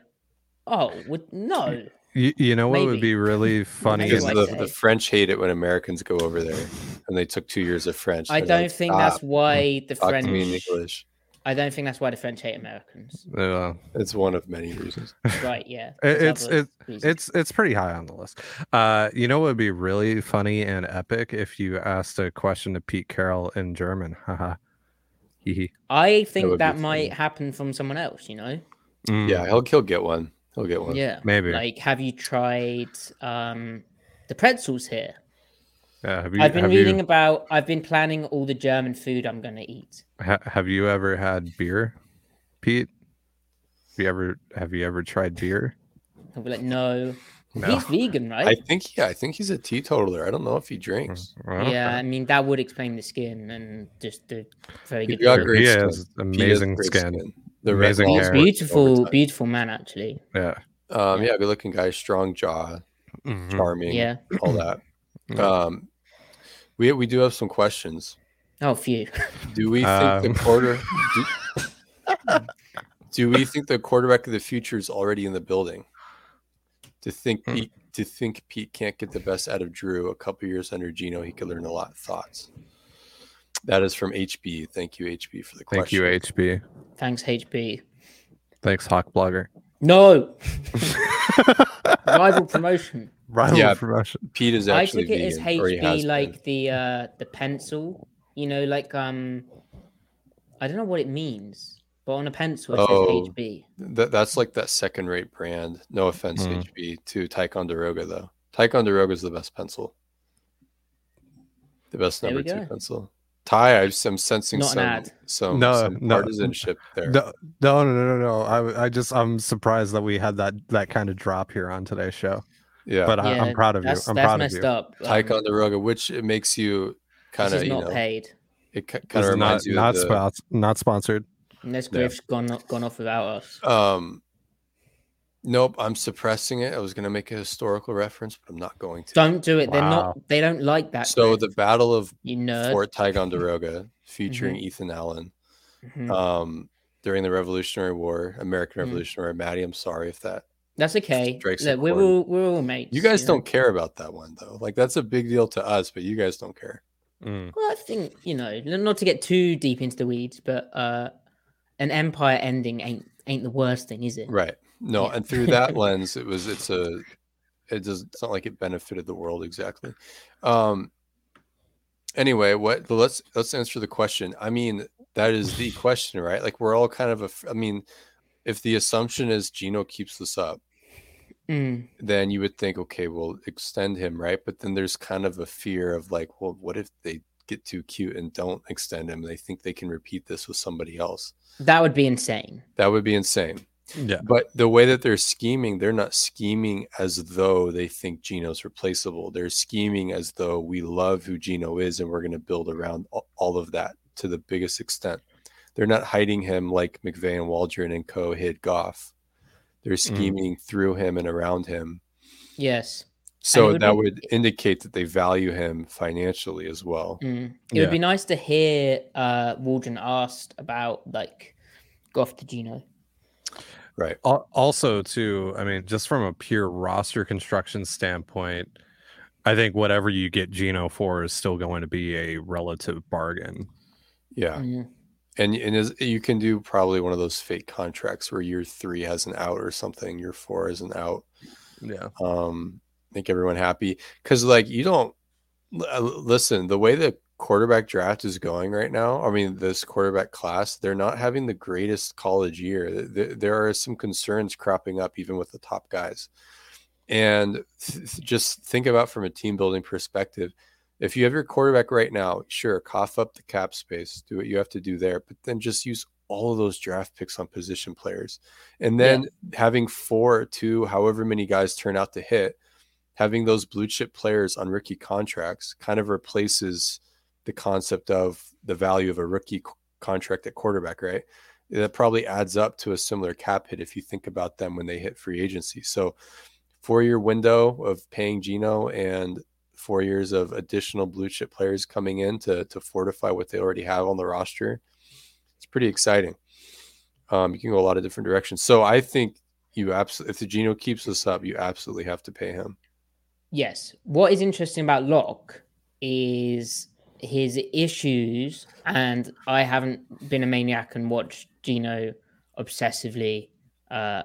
B: Oh, would no.
D: You, you know what would be really funny
B: Maybe
C: Because the, the French hate it when Americans go over there and they took two years of French.
B: I don't
C: like,
B: think that's why the
C: talk
B: French.
C: to me in English.
B: I don't think that's why the French hate Americans.
D: uh,
C: It's one of many reasons.
B: Right? Yeah.
D: It-
B: there's
D: it's- it- it's it's pretty high on the list. Uh, you know what would be really funny and epic if you asked a question to Pete Carroll in German. Haha. Hee hee.
B: I think
C: would
B: that, might
C: funny.
B: happen from someone else. You know.
D: Mm,
C: Yeah, he'll he'll get one. He'll get one.
B: Yeah.
D: maybe.
B: Like, have you tried um the pretzels here?
D: Yeah, have you,
B: I've been
D: have
B: reading
D: You,
B: about. I've been planning all the German food I'm going to eat.
D: ha- have you ever had beer, Pete? Have you ever have you ever tried beer?
B: I'll be like, no.
D: No.
B: He's vegan, right?
C: I think yeah, I think he's a teetotaler. I don't know if he drinks.
D: Okay.
B: Yeah, I mean that would explain the skin and just the very
C: He's
B: good.
C: got great
D: he
C: skin.
D: has
C: He has
D: amazing
C: great
D: skin.
C: The red
D: Amazing hair.
B: Beautiful, beautiful man, actually.
D: Yeah.
C: Um, yeah, good looking guy, strong jaw,
D: Mhm.
C: charming,
B: Yeah.
C: all that.
D: Yeah.
C: Um, we we do have some questions.
B: Oh, few.
C: Do we think
D: Um.
C: the quarter? Do, do we think the quarterback of the future is already in the building? To think
D: Hmm.
C: Pete, to think Pete can't get the best out of Drew a couple years under Geno, he could learn a lot. Thoughts. That is from HB. Thank you, HB, for the
D: Thank
C: question.
D: Thank you, HB.
B: Thanks, HB.
D: Thanks, Hawk Blogger.
B: No rival promotion.
D: Rival
C: Yeah.
D: promotion.
C: Pete is
B: I
C: actually
B: took it as
C: vegan, or he has
B: HB,
C: been.
B: like the uh the pencil. You know, like um, I don't know what it means, but on a pencil it
C: Oh.
B: says HB.
C: That, that's like that second rate brand. No offense,
D: Mm.
C: HB, to Ticonderoga, though. Ticonderoga is the best pencil. The best
B: There
C: number two pencil. Ty, I'm, I'm sensing
B: Not
C: some, some,
D: No,
C: some
D: no.
C: partisanship there.
D: No, no, no, no, no. I, I just, I'm surprised that we had that that kind of drop here on today's show.
C: yeah.
D: But I,
B: Yeah,
D: I'm proud of you. I'm
B: that's
D: proud of you.
B: up. Um,
C: Ticonderoga, which it makes you kind of,
B: is
C: you
B: not
C: know,
B: paid.
C: it kind of
D: is not
C: reminds you
D: not
C: of the,
D: spons- not sponsored.
B: Unless
C: Yeah.
B: Griff's gone gone off without us.
C: um, nope, I'm suppressing it. I was going to make a historical reference, but I'm not going to.
B: Don't do it. They're not. They don't like that.
C: so
B: Griff,
C: the Battle of
B: you nerd.
C: Fort Ticonderoga, featuring
B: Mm-hmm.
C: Ethan Allen,
B: Mhm.
C: um, during the Revolutionary War, American
B: Mhm.
C: Revolutionary. Matty, I'm sorry if that.
B: That's okay.
C: strikes
B: Look, we're all we're all mates.
C: You guys
B: know?
C: don't care about that one though. Like that's a big deal to us, but you guys don't care.
D: Mm.
B: Well, I think you know, not to get too deep into the weeds, but uh, an empire ending ain't ain't the worst thing, is it?
C: Right. No, and through that lens, it was it's a it does it's not like it benefited the world exactly. Um anyway, what let's let's answer the question. I mean, that is the question, right? Like we're all kind of a I mean, if the assumption is Geno keeps this up,
B: Mm,
C: then you would think, okay, we'll extend him, right? But then there's kind of a fear of like, well, what if they get too cute and don't extend him? They think they can repeat this with somebody else.
B: that would be insane.
C: That would be insane.
D: Yeah.
C: But the way that they're scheming, they're not scheming as though they think Geno's replaceable. They're scheming as though we love who Geno is and we're going to build around all of that to the biggest extent. They're not hiding him like McVay and Waldron and co hid Goff. They're scheming through him and around him.
B: Yes.
C: So
B: would
C: that
B: be-
C: would indicate that they value him financially as well.
B: Mm. It
D: Yeah.
B: would be nice to hear uh, Waldron asked about like Goff to Geno.
C: Right.
D: Also, too, I mean, just from a pure roster construction standpoint, I think whatever you get Geno for is still going to be a relative bargain.
C: Yeah.
B: Mm.
C: And and is, you can do probably one of those fake contracts where year three has an out or something, year four is an out.
D: Yeah.
C: um make everyone happy because like you don't uh, listen the way the quarterback draft is going right now i mean this quarterback class they're not having the greatest college year there, are some concerns cropping up even with the top guys And th- just think about from a team building perspective. If you have your quarterback right now, sure, cough up the cap space, do what you have to do there, but then just use all of those draft picks on position players. And then yeah. having four, two, however many guys turn out to hit, having those blue chip players on rookie contracts kind of replaces the concept of the value of a rookie contract at quarterback, right? That probably adds up to a similar cap hit if you think about them when they hit free agency. So, four year window of paying Geno and four years of additional blue chip players coming in to, to fortify what they already have on the roster it's pretty exciting. Um, you can go a lot of different directions. So I think you absolutely, if the Geno keeps this up, you absolutely have to pay him.
B: Yes. What is interesting about Lock is his issues, and I haven't been a maniac and watched Geno obsessively uh,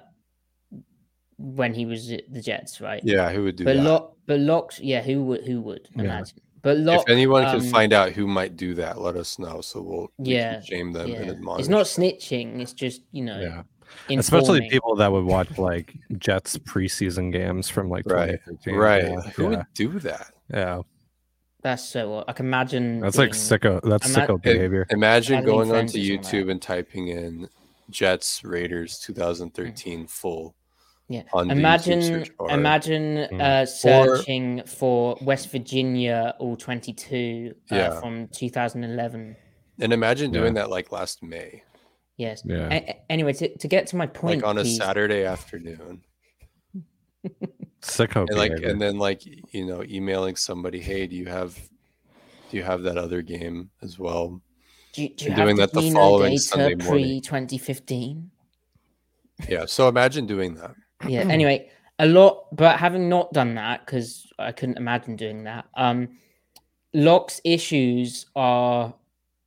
B: when he was at the Jets, right?
C: Yeah, who would do
B: but
C: that?
B: Lock, but Locks, yeah, who would who would yeah. imagine? But
C: if anyone um, can find out who might do that, let us know. So we'll
B: yeah
C: shame them
B: yeah.
C: and admonish.
B: It's not snitching. It's just you know.
D: Yeah. Especially people that would watch like Jets preseason games from like
C: right, right. Yeah. Who would do that?
D: Yeah,
B: that's so. I can imagine.
D: That's being, like sicko. That's ima- sicko behavior.
C: Imagine going onto YouTube and typing in Jets Raiders 2013 full
B: yeah. imagine imagine mm. uh, searching or, for West Virginia all 22 uh, yeah. from 2011.
C: And imagine doing yeah. that like last May.
B: Yes.
D: Yeah. A-
B: anyway, to, to get to my point,
C: like on a please. Saturday afternoon.
D: Sicko
C: and like, and then like you know, emailing somebody, hey, do you have, do you have that other game as well?
B: Do you, do you doing that the following Sunday morning, pre 2015?
C: Yeah. So imagine doing that
B: yeah. Anyway, a lot, but having not done that because I couldn't imagine doing that. Um, Lock's issues are,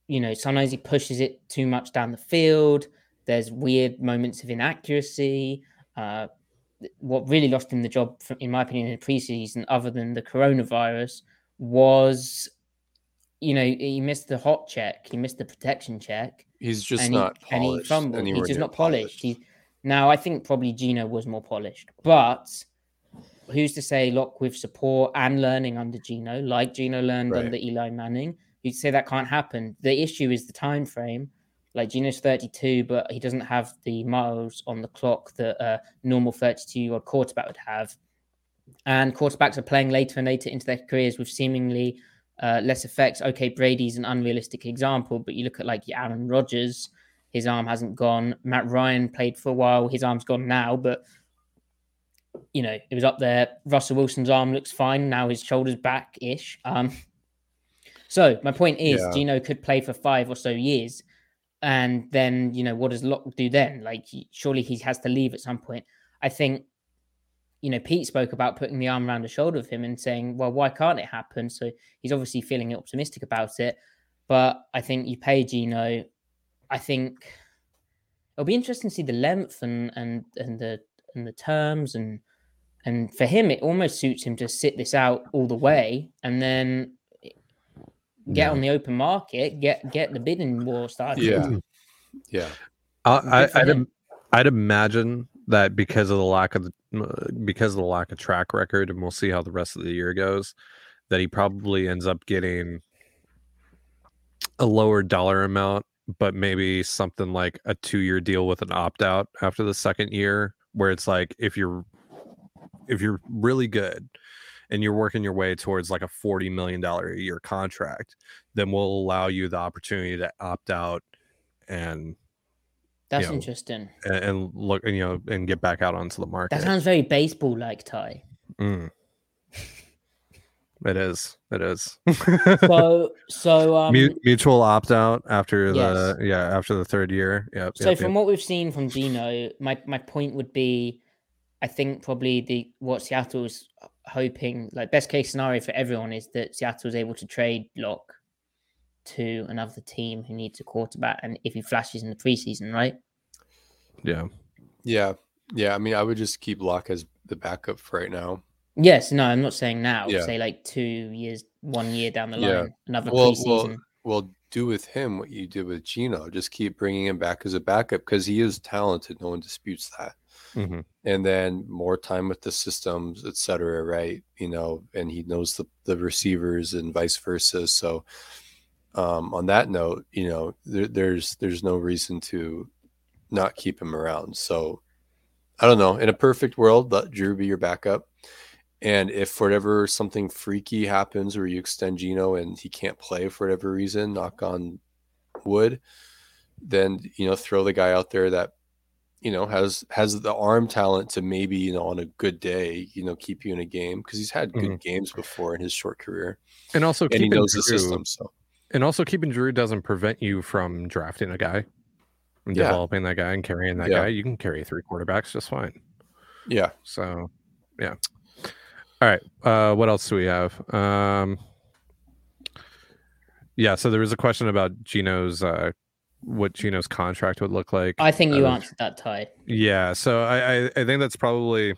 B: you know, sometimes he pushes it too much down the field. There's weird moments of inaccuracy. Uh, what really lost him the job, in my opinion, in the preseason, other than the coronavirus, was, you know, he missed the hot check, he missed the protection check.
C: He's just not
B: he, polished. And he fumbled. He's just not polished. polished. He, now, I think probably Geno was more polished, but who's to say Lock with support and learning under Geno, like Geno learned right. under Eli Manning, you'd say that can't happen? The issue is the time frame. Like Geno's 32, but he doesn't have the miles on the clock that a normal 32 year old quarterback would have. And quarterbacks are playing later and later into their careers with seemingly uh, less effects. Okay, Brady's an unrealistic example, but you look at like Aaron Rodgers, his arm hasn't gone. Matt Ryan played for a while. His arm's gone now, but you know, it was up there. Russell Wilson's arm looks fine. Now his shoulder's back ish. Um, so my point is, yeah. Geno could play for five or so years. And then, you know, what does Lock do then? Like, surely he has to leave at some point. I think, you know, Pete spoke about putting the arm around the shoulder of him and saying, well, why can't it happen? So he's obviously feeling optimistic about it. But I think you pay Geno I think it'll be interesting to see the length and and and the and the terms and and for him it almost suits him to sit this out all the way and then get yeah. on the open market, get get the bidding war started.
C: Yeah, mm-hmm. yeah.
D: I, I'd I'd imagine that because of the lack of the because of the lack of track record, and we'll see how the rest of the year goes, that he probably ends up getting a lower dollar amount but maybe something like a two year deal with an opt out after the second year, where it's like if you're if you're really good and you're working your way towards like a $40 million a year contract, then we'll allow you the opportunity to opt out and
B: that's
D: you know,
B: interesting.
D: And, and, look, you know, and get back out onto the market.
B: That sounds very baseball like, Ty.
D: Mm. It is. It is.
B: so so um,
D: mutual opt out after the yeah after the third year. Yeah.
B: So
D: yep,
B: from
D: yep.
B: what we've seen from Geno, my my point would be, I think probably the what Seattle's hoping like best case scenario for everyone is that Seattle is able to trade Lock to another team who needs a quarterback, and if he flashes in the preseason, right?
D: Yeah.
C: Yeah. Yeah. I mean, I would just keep Lock as the backup for right now.
B: Yes, no, I'm not saying now. Yeah. Say like two years, one year down the line, yeah. another
C: well,
B: preseason.
C: Well, well, do with him what you did with Geno. Just keep bringing him back as a backup because he is talented. No one disputes that.
D: Hmm
C: And then more time with the systems, et cetera, right? You know, and he knows the, the receivers and vice versa. So um, on that note, you know, there, there's there's no reason to not keep him around. So I don't know. In a perfect world, let Drew be your backup. And if whatever something freaky happens where you extend Geno and he can't play for whatever reason, knock on wood, then you know throw the guy out there that you know has has the arm talent to maybe you know on a good day you know keep you in a game because he's had good games before in his short career
D: And also
C: and he
D: keeping
C: knows the
D: Drew,
C: system. So
D: and also keeping Drew doesn't prevent you from drafting a guy and
C: Yeah.
D: developing that guy and carrying that
C: Yeah.
D: guy. You can carry three quarterbacks just fine.
C: yeah,
D: So, yeah. All right. Uh, what else do we have? Um, yeah. So there was a question about Geno's, uh, what Geno's contract would look like.
B: I think you
D: Uh,
B: answered that, Ty.
D: Yeah. So I, I, I think that's probably,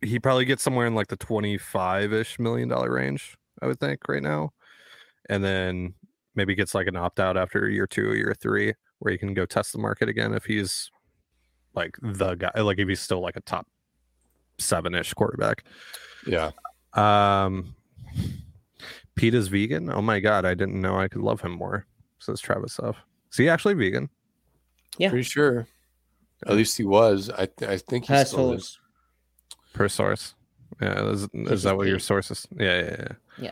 D: he probably gets somewhere in like the 25 ish million dollar range, I would think right now. And then maybe gets like an opt out after year two or year three where he can go test the market again if he's like the guy, like if he's still like a top seven ish quarterback.
C: yeah.
D: Um, Pete is vegan. Oh my god, I didn't know I could love him more. Says Travis Huff. Is he actually vegan?
B: Yeah.
C: Pretty sure. At least he was. I th- I think he
B: Her
C: still is.
D: Per source. Yeah, is, is
B: is
D: that what your
B: Pete.
D: source is? Yeah, yeah, yeah.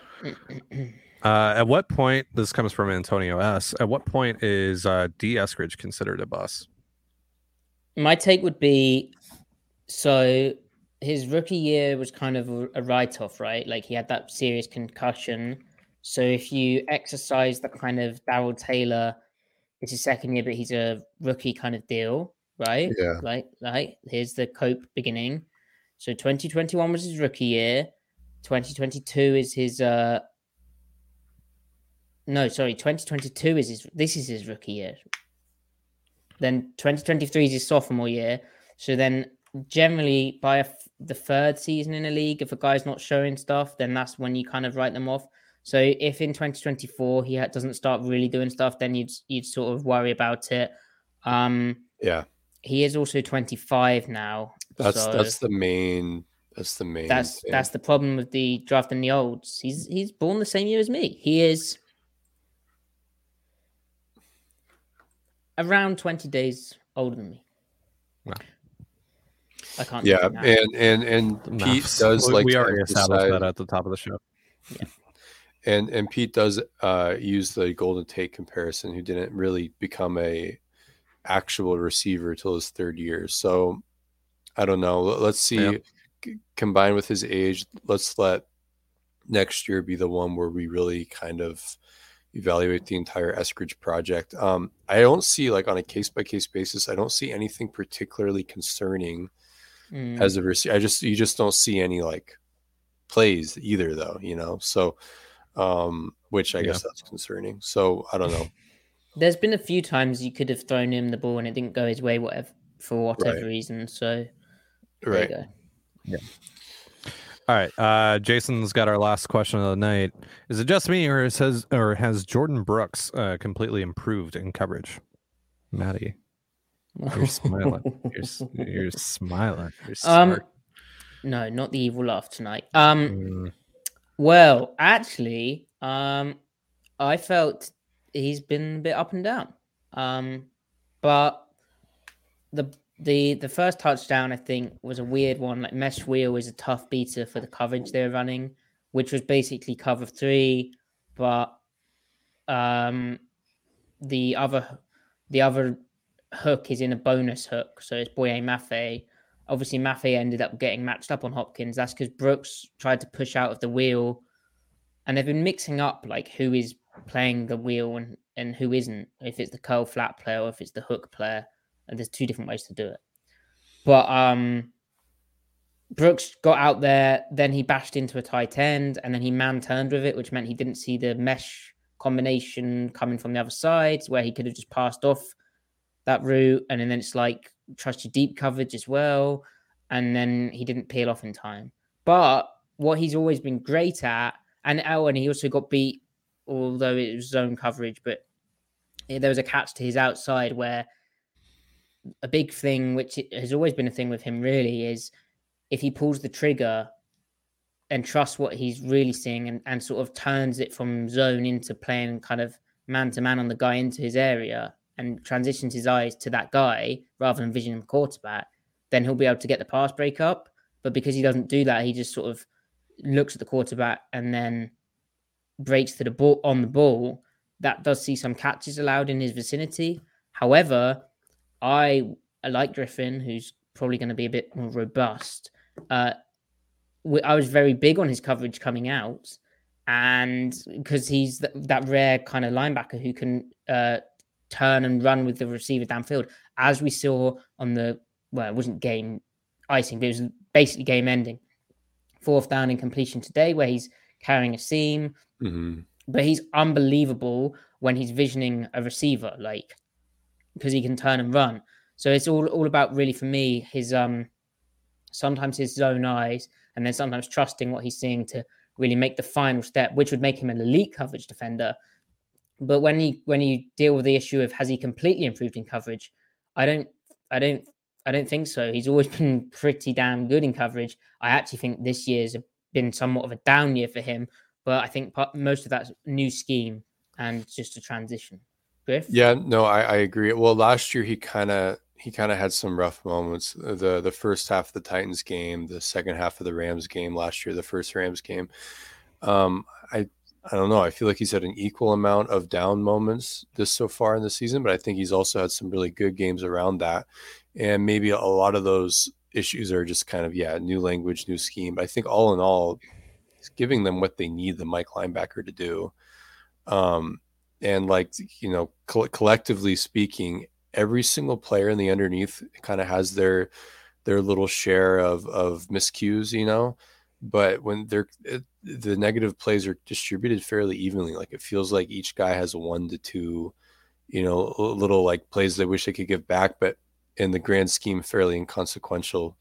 B: Yeah.
D: Uh, at what point? This comes from Antonio S. At what point is uh, Dee Eskridge considered a bus?
B: My take would be so his rookie year was kind of a, a write off, right? Like he had that serious concussion. So if you exercise the kind of Darrell Taylor, it's his second year, but he's a rookie kind of deal, right?
C: Yeah.
B: Like, like here's the cope beginning. So 2021 was his rookie year. 2022 is his uh no, sorry, 2022 is his this is his rookie year. Then 2023 is his sophomore year. So then generally by a f the third season in a league, if a guy's not showing stuff, then that's when you kind of write them off. So if in 2024 he doesn't start really doing stuff, then you'd you'd sort of worry about it. Um,
C: Yeah.
B: he is also 25 now.
C: That's
B: so
C: that's the main that's the main
B: that's
C: thing.
B: that's the problem with the drafting the olds. He's he's born the same year as me. He is around 20 days older than me.
D: Wow.
B: I can't.
C: yeah, and and and Pete
D: Maths.
C: does
D: we,
C: like
D: we
C: to
D: already established
C: emphasize-
D: that at the top of the show.
C: And and Pete does uh, use the Golden Tate comparison, who didn't really become a actual receiver till his third year. So I don't know. Let- Let's see.
D: Yeah.
C: C- combined with his age, let's let next year be the one where we really kind of evaluate the entire Eskridge project. Um, I don't see like on a case by case basis. I don't see anything particularly concerning
B: Mm.
C: as a receiver. I just you just don't see any like plays either though, you know. So um which I
D: Yeah.
C: guess that's concerning. So I don't know.
B: There's been a few times you could have thrown him the ball and it didn't go his way, whatever for whatever
C: Right.
B: reason. So there
C: right.
B: you go.
D: All right. Uh, Jason's got our last question of the night. Is it just me, or says, or has Jordyn Brooks uh, completely improved in coverage? Matty, you're smiling. You're, you're smiling. You're
B: um, no, not the evil laugh tonight. Um,
D: Mm,
B: Well, actually, um, I felt he's been a bit up and down. Um, but the the the first touchdown I think was a weird one. Like mesh wheel is a tough beater for the coverage they were running, which was basically cover three, but um, the other the other hook is in a bonus hook, so it's Boye Mafe. Obviously, Mafe ended up getting matched up on Hopkins. That's because Brooks tried to push out of the wheel, and they've been mixing up like who is playing the wheel and and who isn't. If it's the curl flat player or if it's the hook player, and there's two different ways to do it. But um, Brooks got out there, then he bashed into a tight end, and then he man turned with it, which meant he didn't see the mesh combination coming from the other side, where he could have just passed off that route, and then it's like trust your deep coverage as well, and then he didn't peel off in time. But what he's always been great at, and oh, and he also got beat although it was zone coverage, but eh, there was a catch to his outside where a big thing, which has always been a thing with him, really, is if he pulls the trigger and trusts what he's really seeing and, and sort of turns it from zone into playing kind of man to man on the guy into his area and transitions his eyes to that guy rather than visioning the quarterback, then he'll be able to get the pass break up. But because he doesn't do that, he just sort of looks at the quarterback and then breaks to the ball on the ball. That does see some catches allowed in his vicinity. However, I, I like Griffin, who's probably going to be a bit more robust. Uh, I was very big on his coverage coming out, and because he's th- that rare kind of linebacker who can uh, turn and run with the receiver downfield, as we saw on the well, it wasn't game icing, but it was basically game ending. Fourth down in completion today, where he's carrying a seam,
C: Mm-hmm.
B: but he's unbelievable when he's visioning a receiver, like because he can turn and run. So it's all all about really for me his um sometimes his zone eyes and then sometimes trusting what he's seeing to really make the final step, which would make him an elite coverage defender. But when you when you deal with the issue of has he completely improved in coverage, I don't I don't I don't think so. He's always been pretty damn good in coverage. I actually think this year's been somewhat of a down year for him, but I think part, most of that's new scheme and just a transition. Griff?
C: Yeah, no, I, I agree. Well, last year he kind of he kind of had some rough moments. The the first half of the Titans game, the second half of the Rams game last year, the first Rams game. Um, I I don't know. I feel like he's had an equal amount of down moments this so far in the season, but I think he's also had some really good games around that. And maybe a lot of those issues are just kind of yeah, new language, new scheme. But I think all in all, he's giving them what they need the Mike linebacker to do. Um, and like you know, co- collectively speaking, every single player in the underneath kind of has their their little share of of miscues, you know. But when they're the negative plays are distributed fairly evenly, like it feels like each guy has a one to two, you know, little like plays they wish they could give back, but in the grand scheme, fairly inconsequential,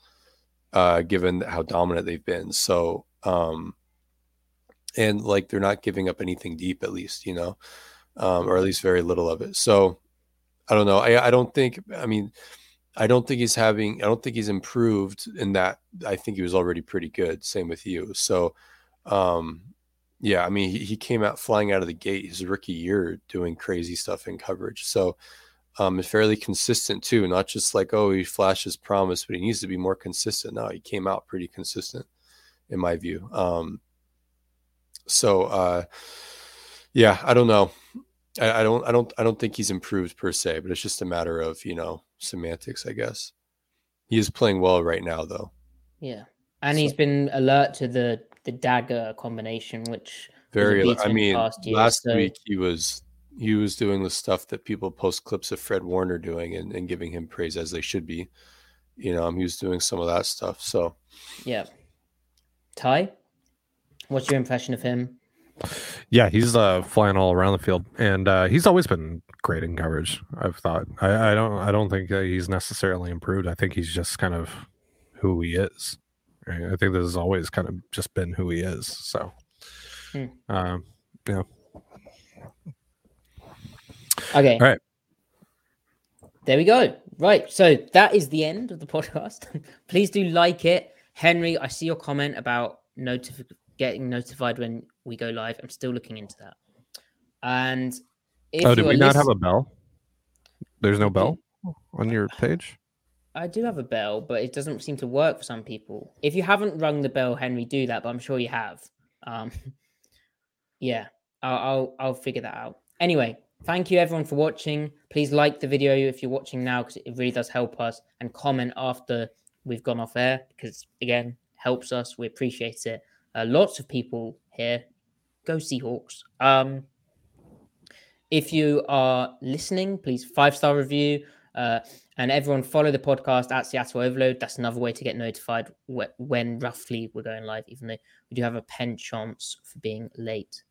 C: uh, given how dominant they've been. So, um, and like they're not giving up anything deep, at least, you know, um, or at least very little of it. So, I don't know. I, I don't think, I mean, I don't think he's having, I don't think he's improved in that. I think he was already pretty good. Same with you. So, um, yeah, I mean, he, he came out flying out of the gate his rookie year doing crazy stuff in coverage. So, um, fairly consistent too, not just like, oh, he flashes promise, but he needs to be more consistent. No, he came out pretty consistent in my view. Um, so, uh, yeah, I don't know. I, I, don't, I don't, I don't think he's improved per se, but it's just a matter of, you know, semantics, I guess. He is playing well right now though.
B: Yeah. And so, he's been alert to the, the dagger combination, which
C: very, I mean, year, last so... week he was he was doing the stuff that people post clips of Fred Warner doing and, and giving him praise as they should be. You know, he was doing some of that stuff. So,
B: yeah. Ty, what's your impression of him?
D: Yeah, he's uh, flying all around the field, and uh, he's always been great in coverage. I've thought. I, I don't. I don't think he's necessarily improved. I think he's just kind of who he is. Right? I think this has always kind of just been who he is. So, hmm. um, yeah.
B: Okay.
D: All right.
B: There we go. Right. So that is the end of the podcast. Please do like it. Henry, I see your comment about notif- getting notified when we go live. I'm still looking into that. And
D: oh, did we not have a bell? There's no bell on your page?
B: I do have a bell, but it doesn't seem to work for some people. If you haven't rung the bell, Henry, do that. But I'm sure you have. Um, yeah, I'll, I'll I'll figure that out. Anyway, Thank you everyone for watching. Please like the video if you're watching now because it really does help us and comment after we've gone off air because again helps us. We appreciate it. Uh, lots of people here. Go Seahawks. Um, if you are listening, please five star review. Uh, and everyone follow the podcast at Seattle Overload. That's another way to get notified wh- when roughly we're going live, even though we do have a penchant for being late.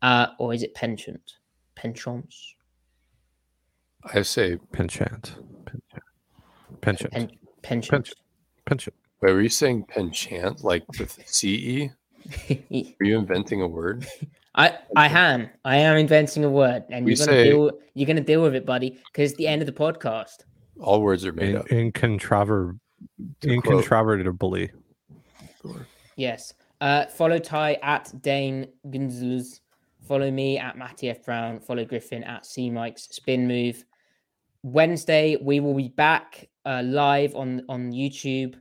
B: Uh, or is it penchant? penchants?
C: I say
D: penchant. Penchant. Penchant.
B: penchant.
D: Penchant.
C: Wait, were you saying penchant like with CE? Are you inventing a word?
B: I I am. I am inventing a word, and
C: We
B: you're gonna
C: say-
B: deal. You're gonna deal with it, buddy, because it's the end of the podcast.
C: All words are made
D: In,
C: up.
D: incontrover-
C: To
D: incontrovertibly.
B: Yes. Uh, follow Ty at Dane Gunzluz. Follow me at Matty F Brown. Follow Griffin at C Mike's Spin Move. Wednesday we will be back uh, live on on YouTube.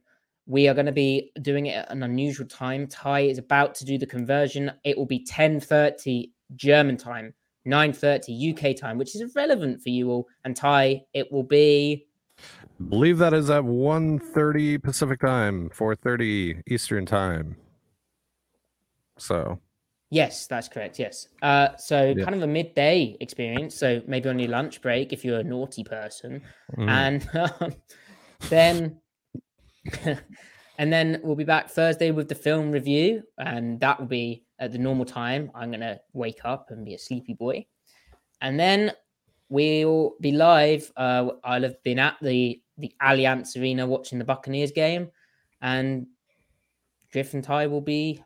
B: We are going to be doing it at an unusual time. Ty is about to do the conversion. It will be 10:30 German time, 9:30 UK time, which is relevant for you all. And Ty, it will be
D: believe that is at 1.30 Pacific time, 4.30 Eastern time. So
B: Yes, that's correct. Yes. Uh, so
D: Yeah.
B: kind of a midday experience. So maybe on your lunch break if you're a naughty person,
D: mm,
B: and um, then and then we'll be back Thursday with the film review, and that will be at the normal time. I'm gonna wake up and be a sleepy boy, and then we'll be live. Uh, I'll have been at the the Allianz Arena watching the Buccaneers game, and Griff and Ty will be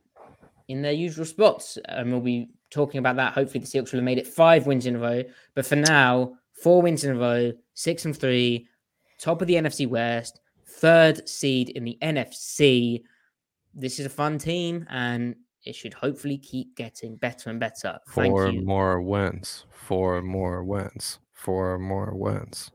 B: in their usual spots, and we'll be talking about that. Hopefully, the Seahawks will have made it five wins in a row, but for now, four wins in a row, six and three, top of the NFC West, third seed in the NFC. This is a fun team, and it should hopefully keep getting better and better. Thank
D: four
B: you.
D: more wins. Four more wins. Four more wins.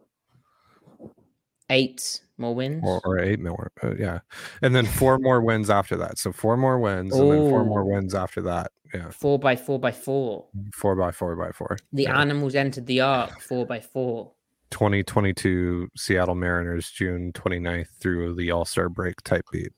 B: Eight more wins.
D: Or, or eight more. Uh, yeah. And then four more wins after that. So four more wins and then four more wins after that. Yeah.
B: Four by four by four.
D: Four by four by four.
B: The
D: Yeah.
B: animals entered the ark four by four.
D: 2022 Seattle Mariners, June 29th through the All Star break type beat.